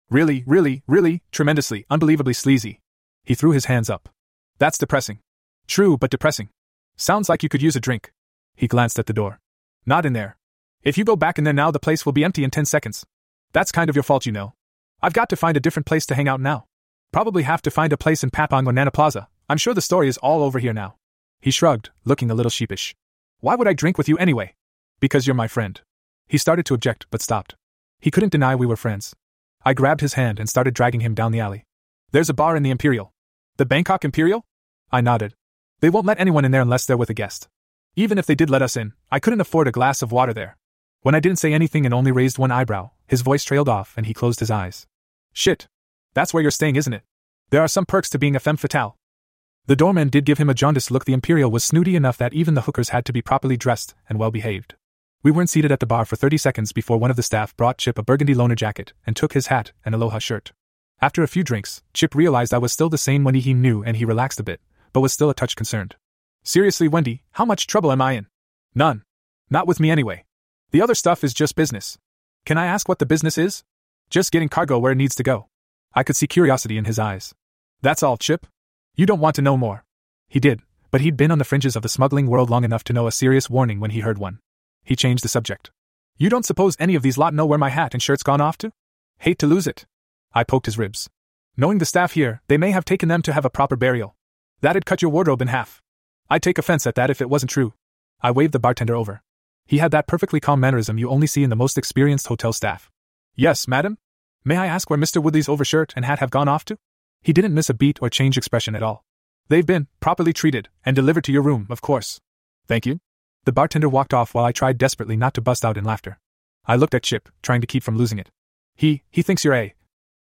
Really, really, really, tremendously, unbelievably sleazy. He threw his hands up. That's depressing. True, but depressing. Sounds like you could use a drink. He glanced at the door. Not in there. If you go back in there now, the place will be empty in 10 seconds. That's kind of your fault, you know. I've got to find a different place to hang out now. Probably have to find a place in Patpong or Nana Plaza. I'm sure the story is all over here now. He shrugged, looking a little sheepish. Why would I drink with you anyway? Because you're my friend. He started to object, but stopped. He couldn't deny we were friends. I grabbed his hand and started dragging him down the alley. There's a bar in the Imperial. The Bangkok Imperial? I nodded. They won't let anyone in there unless they're with a guest. Even if they did let us in, I couldn't afford a glass of water there. When I didn't say anything and only raised one eyebrow, his voice trailed off and he closed his eyes. Shit. That's where you're staying, isn't it? There are some perks to being a femme fatale. The doorman did give him a jaundiced look. The Imperial was snooty enough that even the hookers had to be properly dressed and well behaved. We weren't seated at the bar for 30 seconds before one of the staff brought Chip a burgundy loaner jacket and took his hat and aloha shirt. After a few drinks, Chip realized I was still the same Wendy he knew and he relaxed a bit, but was still a touch concerned. Seriously, Wendy, how much trouble am I in? None. Not with me anyway. The other stuff is just business. Can I ask what the business is? Just getting cargo where it needs to go. I could see curiosity in his eyes. That's all, Chip? You don't want to know more. He did, but he'd been on the fringes of the smuggling world long enough to know a serious warning when he heard one. He changed the subject. You don't suppose any of these lot know where my hat and shirt's gone off to? Hate to lose it. I poked his ribs. Knowing the staff here, they may have taken them to have a proper burial. That'd cut your wardrobe in half. I'd take offense at that if it wasn't true. I waved the bartender over. He had that perfectly calm mannerism you only see in the most experienced hotel staff. Yes, madam? May I ask where Mr. Woodley's overshirt and hat have gone off to? He didn't miss a beat or change expression at all. They've been properly treated and delivered to your room, of course. Thank you. The bartender walked off while I tried desperately not to bust out in laughter. I looked at Chip, trying to keep from losing it. He, he thinks you're a.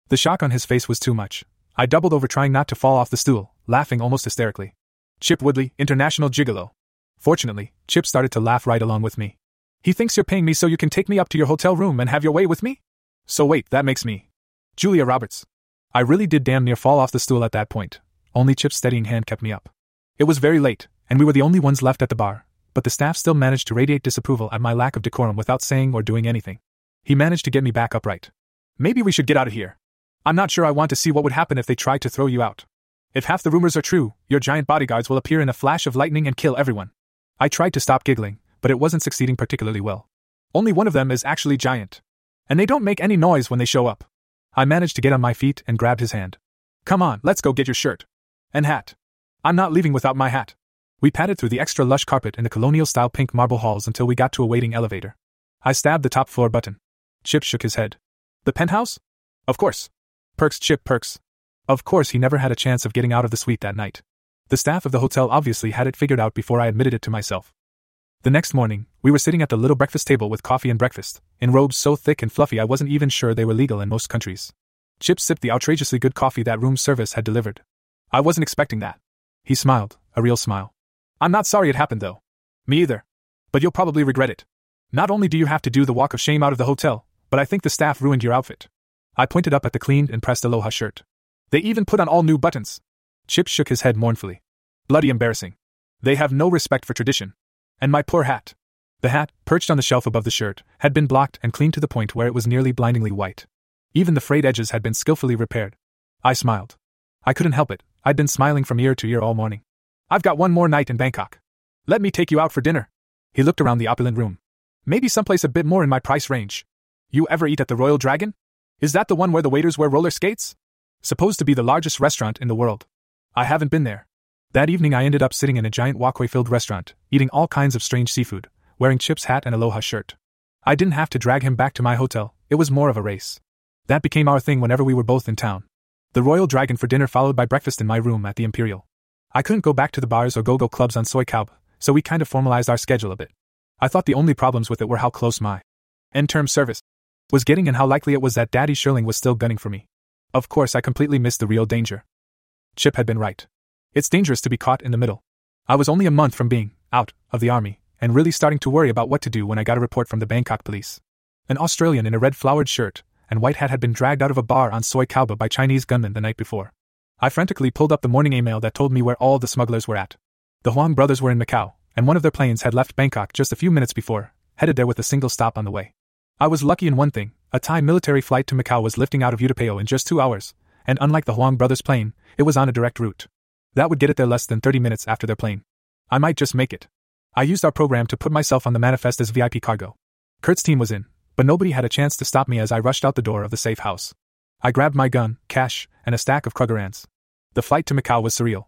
The shock on his face was too much. I doubled over trying not to fall off the stool, laughing almost hysterically. Chip Woodley, international gigolo. Fortunately, Chip started to laugh right along with me. He thinks you're paying me so you can take me up to your hotel room and have your way with me? So wait, that makes me. Julia Roberts. I really did damn near fall off the stool at that point. Only Chip's steadying hand kept me up. It was very late, and we were the only ones left at the bar, but the staff still managed to radiate disapproval at my lack of decorum without saying or doing anything. He managed to get me back upright. Maybe we should get out of here. I'm not sure I want to see what would happen if they tried to throw you out. If half the rumors are true, your giant bodyguards will appear in a flash of lightning and kill everyone. I tried to stop giggling, but it wasn't succeeding particularly well. Only one of them is actually giant. And they don't make any noise when they show up. I managed to get on my feet and grabbed his hand. Come on, let's go get your shirt. And hat. I'm not leaving without my hat. We padded through the extra lush carpet in the colonial style pink marble halls until we got to a waiting elevator. I stabbed the top floor button. Chip shook his head. The penthouse? Of course. Perks, Chip, perks. Of course, he never had a chance of getting out of the suite that night. The staff of the hotel obviously had it figured out before I admitted it to myself. The next morning, we were sitting at the little breakfast table with coffee and breakfast, in robes so thick and fluffy I wasn't even sure they were legal in most countries. Chip sipped the outrageously good coffee that room service had delivered. I wasn't expecting that. He smiled, a real smile. I'm not sorry it happened, though. Me either. But you'll probably regret it. Not only do you have to do the walk of shame out of the hotel, but I think the staff ruined your outfit. I pointed up at the cleaned and pressed aloha shirt. They even put on all new buttons. Chip shook his head mournfully. Bloody embarrassing. They have no respect for tradition. And my poor hat. The hat, perched on the shelf above the shirt, had been blocked and cleaned to the point where it was nearly blindingly white. Even the frayed edges had been skillfully repaired. I smiled. I couldn't help it, I'd been smiling from ear to ear all morning. I've got one more night in Bangkok. Let me take you out for dinner. He looked around the opulent room. Maybe someplace a bit more in my price range. You ever eat at the Royal Dragon? Is that the one where the waiters wear roller skates? Supposed to be the largest restaurant in the world. I haven't been there. That evening, I ended up sitting in a giant walkway filled restaurant, eating all kinds of strange seafood, wearing Chip's hat and aloha shirt. I didn't have to drag him back to my hotel, it was more of a race. That became our thing whenever we were both in town. The Royal Dragon for dinner, followed by breakfast in my room at the Imperial. I couldn't go back to the bars or go go clubs on Cowboy, so we kind of formalized our schedule a bit. I thought the only problems with it were how close my end term service was getting and how likely it was that Daddy Shirling was still gunning for me. Of course, I completely missed the real danger. Chip had been right. It's dangerous to be caught in the middle. I was only a month from being out of the army, and really starting to worry about what to do when I got a report from the Bangkok police. An Australian in a red flowered shirt and white hat had been dragged out of a bar on Soi Cowboy by Chinese gunmen the night before. I frantically pulled up the morning email that told me where all the smugglers were at. The Huang brothers were in Macau, and one of their planes had left Bangkok just a few minutes before, headed there with a single stop on the way. I was lucky in one thing a Thai military flight to Macau was lifting out of Utapao in just two hours, and unlike the Huang brothers' plane, it was on a direct route. That would get it there less than 30 minutes after their plane. I might just make it. I used our program to put myself on the manifest as VIP cargo. Kurt's team was in, but nobody had a chance to stop me as I rushed out the door of the safe house. I grabbed my gun, cash, and a stack of Krugerrands. The flight to Macau was surreal.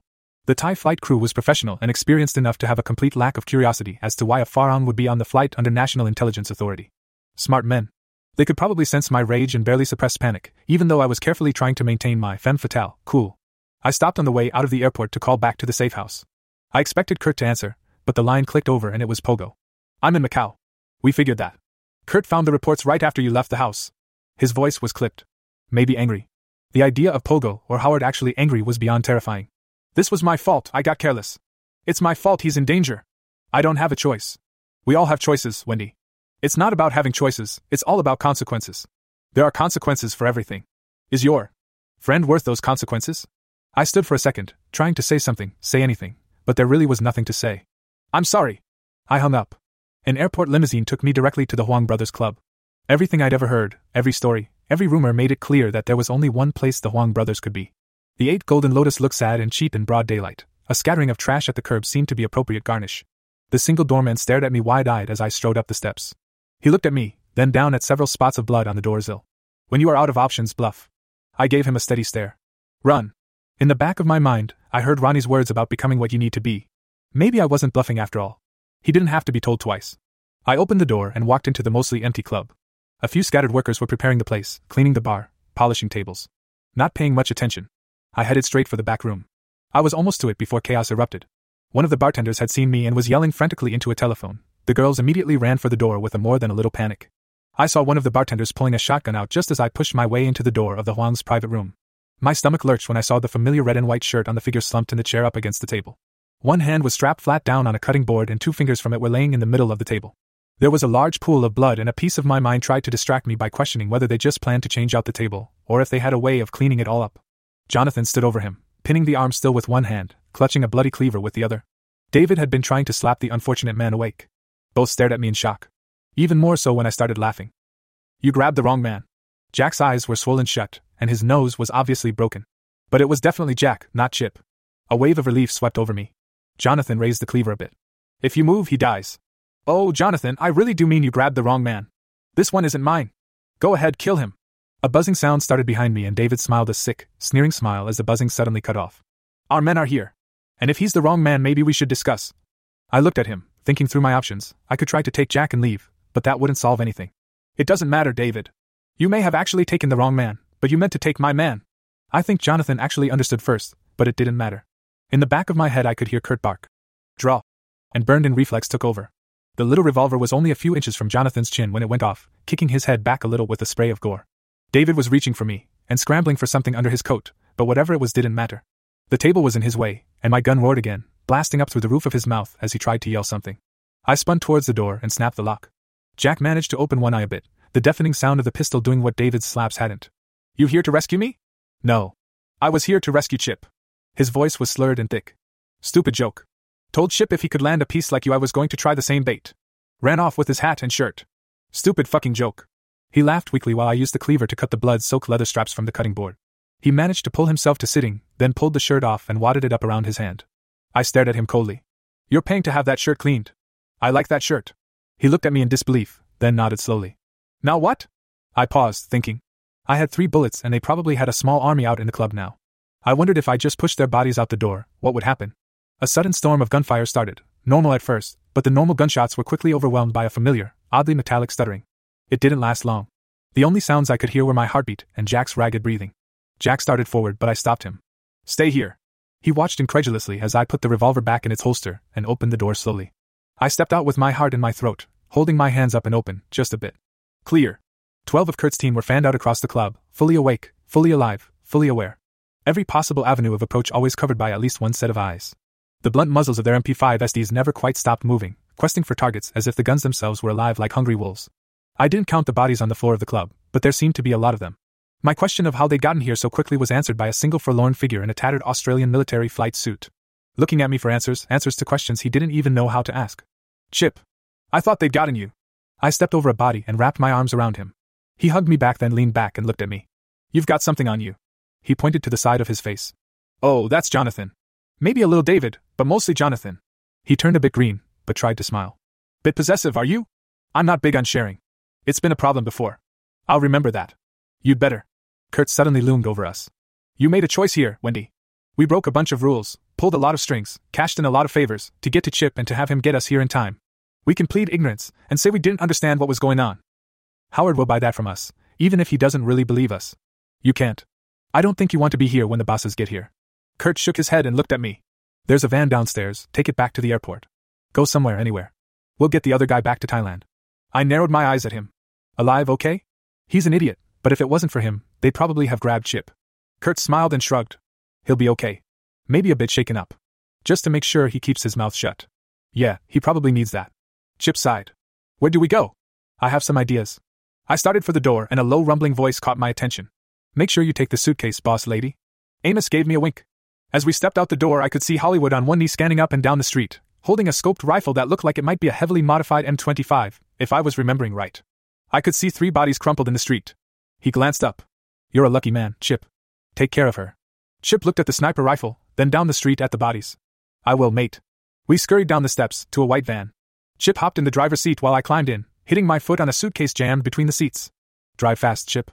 The Thai flight crew was professional and experienced enough to have a complete lack of curiosity as to why a farang would be on the flight under National Intelligence Authority. Smart men. They could probably sense my rage and barely suppressed panic, even though I was carefully trying to maintain my femme fatale, cool, I stopped on the way out of the airport to call back to the safe house. I expected Kurt to answer, but the line clicked over and it was Pogo. I'm in Macau. We figured that. Kurt found the reports right after you left the house. His voice was clipped. Maybe angry. The idea of Pogo or Howard actually angry was beyond terrifying. This was my fault, I got careless. It's my fault he's in danger. I don't have a choice. We all have choices, Wendy. It's not about having choices, it's all about consequences. There are consequences for everything. Is your friend worth those consequences? I stood for a second, trying to say something, say anything, but there really was nothing to say. I'm sorry. I hung up. An airport limousine took me directly to the Huang Brothers Club. Everything I'd ever heard, every story, every rumor made it clear that there was only one place the Huang brothers could be. The eight Golden Lotus looked sad and cheap in broad daylight. A scattering of trash at the curb seemed to be appropriate garnish. The single doorman stared at me wide eyed as I strode up the steps. He looked at me, then down at several spots of blood on the door sill. When you are out of options, bluff. I gave him a steady stare. Run. In the back of my mind, I heard Ronnie's words about becoming what you need to be. Maybe I wasn't bluffing after all. He didn't have to be told twice. I opened the door and walked into the mostly empty club. A few scattered workers were preparing the place, cleaning the bar, polishing tables. Not paying much attention. I headed straight for the back room. I was almost to it before chaos erupted. One of the bartenders had seen me and was yelling frantically into a telephone. The girls immediately ran for the door with a more than a little panic. I saw one of the bartenders pulling a shotgun out just as I pushed my way into the door of the Huang's private room. My stomach lurched when I saw the familiar red and white shirt on the figure slumped in the chair up against the table. One hand was strapped flat down on a cutting board, and two fingers from it were laying in the middle of the table. There was a large pool of blood, and a piece of my mind tried to distract me by questioning whether they just planned to change out the table, or if they had a way of cleaning it all up. Jonathan stood over him, pinning the arm still with one hand, clutching a bloody cleaver with the other. David had been trying to slap the unfortunate man awake. Both stared at me in shock. Even more so when I started laughing. You grabbed the wrong man. Jack's eyes were swollen shut, and his nose was obviously broken. But it was definitely Jack, not Chip. A wave of relief swept over me. Jonathan raised the cleaver a bit. If you move, he dies. Oh, Jonathan, I really do mean you grabbed the wrong man. This one isn't mine. Go ahead, kill him. A buzzing sound started behind me, and David smiled a sick, sneering smile as the buzzing suddenly cut off. Our men are here. And if he's the wrong man, maybe we should discuss. I looked at him, thinking through my options. I could try to take Jack and leave, but that wouldn't solve anything. It doesn't matter, David. You may have actually taken the wrong man, but you meant to take my man. I think Jonathan actually understood first, but it didn't matter. In the back of my head, I could hear Kurt bark. Draw. And burned in reflex took over. The little revolver was only a few inches from Jonathan's chin when it went off, kicking his head back a little with a spray of gore. David was reaching for me, and scrambling for something under his coat, but whatever it was didn't matter. The table was in his way, and my gun roared again, blasting up through the roof of his mouth as he tried to yell something. I spun towards the door and snapped the lock. Jack managed to open one eye a bit, the deafening sound of the pistol doing what David's slaps hadn't. You here to rescue me? No. I was here to rescue Chip. His voice was slurred and thick. Stupid joke. Told Chip if he could land a piece like you, I was going to try the same bait. Ran off with his hat and shirt. Stupid fucking joke. He laughed weakly while I used the cleaver to cut the blood soaked leather straps from the cutting board. He managed to pull himself to sitting, then pulled the shirt off and wadded it up around his hand. I stared at him coldly. You're paying to have that shirt cleaned. I like that shirt. He looked at me in disbelief, then nodded slowly. Now what? I paused, thinking. I had three bullets and they probably had a small army out in the club now. I wondered if I just pushed their bodies out the door, what would happen? A sudden storm of gunfire started, normal at first, but the normal gunshots were quickly overwhelmed by a familiar, oddly metallic stuttering. It didn't last long. The only sounds I could hear were my heartbeat and Jack's ragged breathing. Jack started forward, but I stopped him. Stay here. He watched incredulously as I put the revolver back in its holster and opened the door slowly. I stepped out with my heart in my throat, holding my hands up and open, just a bit. Clear. Twelve of Kurt's team were fanned out across the club, fully awake, fully alive, fully aware. Every possible avenue of approach always covered by at least one set of eyes. The blunt muzzles of their MP5 SDs never quite stopped moving, questing for targets as if the guns themselves were alive like hungry wolves. I didn't count the bodies on the floor of the club, but there seemed to be a lot of them. My question of how they'd gotten here so quickly was answered by a single forlorn figure in a tattered Australian military flight suit. Looking at me for answers, answers to questions he didn't even know how to ask. Chip. I thought they'd gotten you. I stepped over a body and wrapped my arms around him. He hugged me back, then leaned back and looked at me. You've got something on you. He pointed to the side of his face. Oh, that's Jonathan. Maybe a little David, but mostly Jonathan. He turned a bit green, but tried to smile. Bit possessive, are you? I'm not big on sharing. It's been a problem before. I'll remember that. You'd better. Kurt suddenly loomed over us. You made a choice here, Wendy. We broke a bunch of rules, pulled a lot of strings, cashed in a lot of favors, to get to Chip and to have him get us here in time. We can plead ignorance and say we didn't understand what was going on. Howard will buy that from us, even if he doesn't really believe us. You can't. I don't think you want to be here when the bosses get here. Kurt shook his head and looked at me. There's a van downstairs, take it back to the airport. Go somewhere, anywhere. We'll get the other guy back to Thailand. I narrowed my eyes at him. Alive, okay? He's an idiot, but if it wasn't for him, they'd probably have grabbed Chip. Kurt smiled and shrugged. He'll be okay. Maybe a bit shaken up. Just to make sure he keeps his mouth shut. Yeah, he probably needs that. Chip sighed. Where do we go? I have some ideas. I started for the door and a low rumbling voice caught my attention. Make sure you take the suitcase, boss lady. Amos gave me a wink. As we stepped out the door, I could see Hollywood on one knee scanning up and down the street, holding a scoped rifle that looked like it might be a heavily modified M25, if I was remembering right. I could see three bodies crumpled in the street. He glanced up. You're a lucky man, Chip. Take care of her. Chip looked at the sniper rifle, then down the street at the bodies. I will, mate. We scurried down the steps to a white van. Chip hopped in the driver's seat while I climbed in, hitting my foot on a suitcase jammed between the seats. Drive fast, Chip.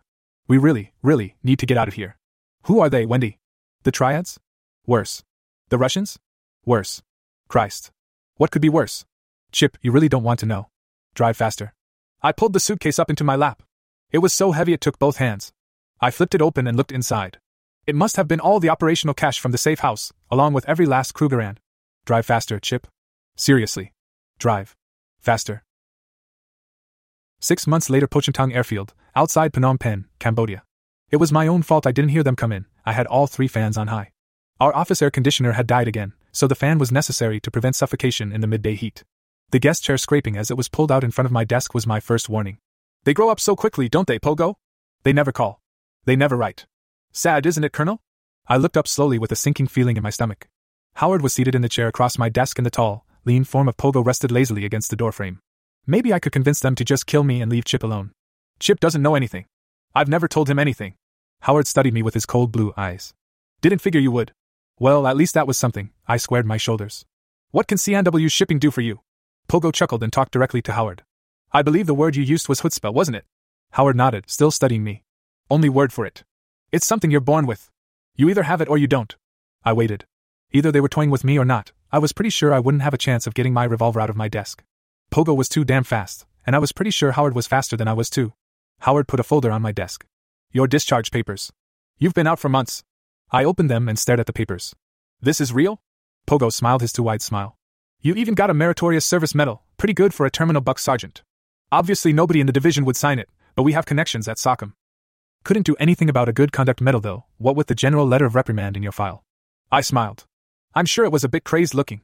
We really, really need to get out of here. Who are they, Wendy? The Triads? Worse. The Russians? Worse. Christ. What could be worse? Chip, you really don't want to know. Drive faster. I pulled the suitcase up into my lap. It was so heavy it took both hands. I flipped it open and looked inside. It must have been all the operational cash from the safe house, along with every last Krugerrand. Drive faster, Chip. Seriously. Drive. Faster. Six months later, Pochentong Airfield, outside Phnom Penh, Cambodia. It was my own fault I didn't hear them come in, I had all three fans on high. Our office air conditioner had died again, so the fan was necessary to prevent suffocation in the midday heat. The guest chair scraping as it was pulled out in front of my desk was my first warning. They grow up so quickly, don't they, Pogo? They never call. They never write. Sad, isn't it, Colonel? I looked up slowly with a sinking feeling in my stomach. Howard was seated in the chair across my desk and the tall, lean form of Pogo rested lazily against the doorframe. Maybe I could convince them to just kill me and leave Chip alone. Chip doesn't know anything. I've never told him anything. Howard studied me with his cold blue eyes. Didn't figure you would. Well, at least that was something. I squared my shoulders. What can CNW shipping do for you? Pogo chuckled and talked directly to Howard. I believe the word you used was chutzpah, wasn't it? Howard nodded, still studying me. Only word for it. It's something you're born with. You either have it or you don't. I waited. Either they were toying with me or not, I was pretty sure I wouldn't have a chance of getting my revolver out of my desk. Pogo was too damn fast, and I was pretty sure Howard was faster than I was too. Howard put a folder on my desk. Your discharge papers. You've been out for months. I opened them and stared at the papers. This is real? Pogo smiled his too wide smile. You even got a meritorious service medal, Pretty good for a terminal buck sergeant. Obviously, nobody in the division would sign it, but we have connections at SOCOM. Couldn't do anything about a good conduct medal, though, what with the general letter of reprimand in your file. I smiled. I'm sure it was a bit crazed looking.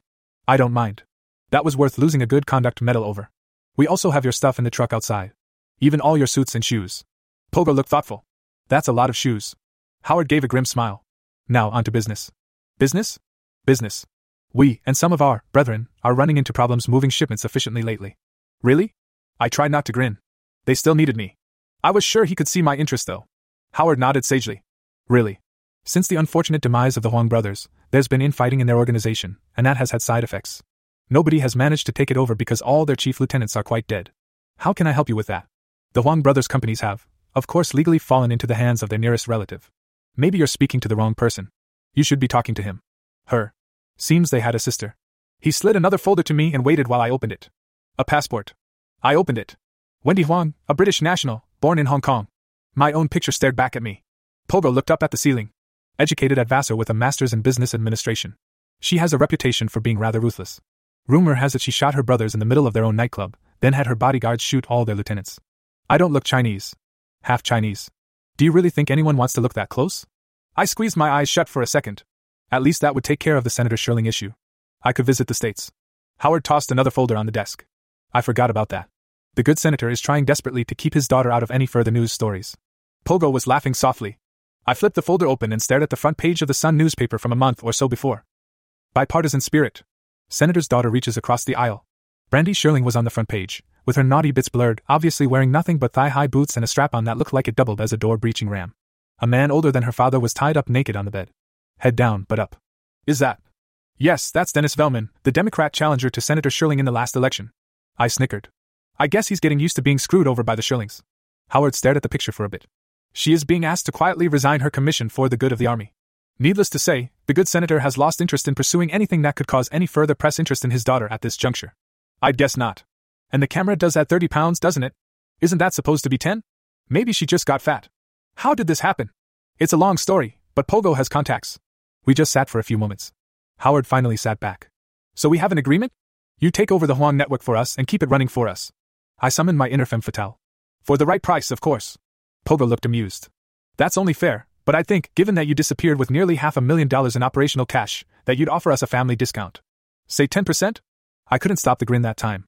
I don't mind. That was worth losing a good conduct medal over. We also have your stuff in the truck outside. Even all your suits and shoes. Pogo looked thoughtful. That's a lot of shoes. Howard gave a grim smile. Now, on to business. Business? Business. We, and some of our brethren, are running into problems moving shipments efficiently lately. Really? I tried not to grin. They still needed me. I was sure he could see my interest, though. Howard nodded sagely. Really. Since the unfortunate demise of the Huang brothers, there's been infighting in their organization, and that has had side effects. Nobody has managed to take it over because all their chief lieutenants are quite dead. How can I help you with that? The Huang brothers' companies have, of course, legally fallen into the hands of their nearest relative. Maybe you're speaking to the wrong person. You should be talking to him. Her. Seems they had a sister. He slid another folder to me and waited while I opened it. A passport. I opened it. Wendy Huang, a British national, born in Hong Kong. My own picture stared back at me. Pogo looked up at the ceiling. Educated at Vassar with a master's in business administration. She has a reputation for being rather ruthless. Rumor has it she shot her brothers in the middle of their own nightclub, then had her bodyguards shoot all their lieutenants. I don't look Chinese. Half Chinese. Do you really think anyone wants to look that close? I squeezed my eyes shut for a second. At least that would take care of the Senator Shirling issue. I could visit the States. Howard tossed another folder on the desk. I forgot about that. The good senator is trying desperately to keep his daughter out of any further news stories. Pogo was laughing softly. I flipped the folder open and stared at the front page of the Sun newspaper from a month or so before. Bipartisan spirit. Senator's daughter reaches across the aisle. Brandy Shirling was on the front page, with her naughty bits blurred, obviously wearing nothing but thigh high boots and a strap on that looked like it doubled as a door breaching ram. A man older than her father was tied up naked on the bed. Head down, but up. Is that? Yes, that's Dennis Velman, the Democrat challenger to Senator Shirling in the last election. I snickered. I guess he's getting used to being screwed over by the Shirlings. Howard stared at the picture for a bit. She is being asked to quietly resign her commission for the good of the army. Needless to say, the good senator has lost interest in pursuing anything that could cause any further press interest in his daughter at this juncture. I'd guess not. And the camera does that 30 pounds, doesn't it? Isn't that supposed to be 10? Maybe she just got fat. How did this happen? It's a long story, but Pogo has contacts. We just sat for a few moments. Howard finally sat back. So we have an agreement? You take over the Huang network for us and keep it running for us. I summoned my inner femme fatale. For the right price, of course. Pogo looked amused. That's only fair, but I think, given that you disappeared with nearly half a million dollars in operational cash, that you'd offer us a family discount. Say 10%? I couldn't stop the grin that time.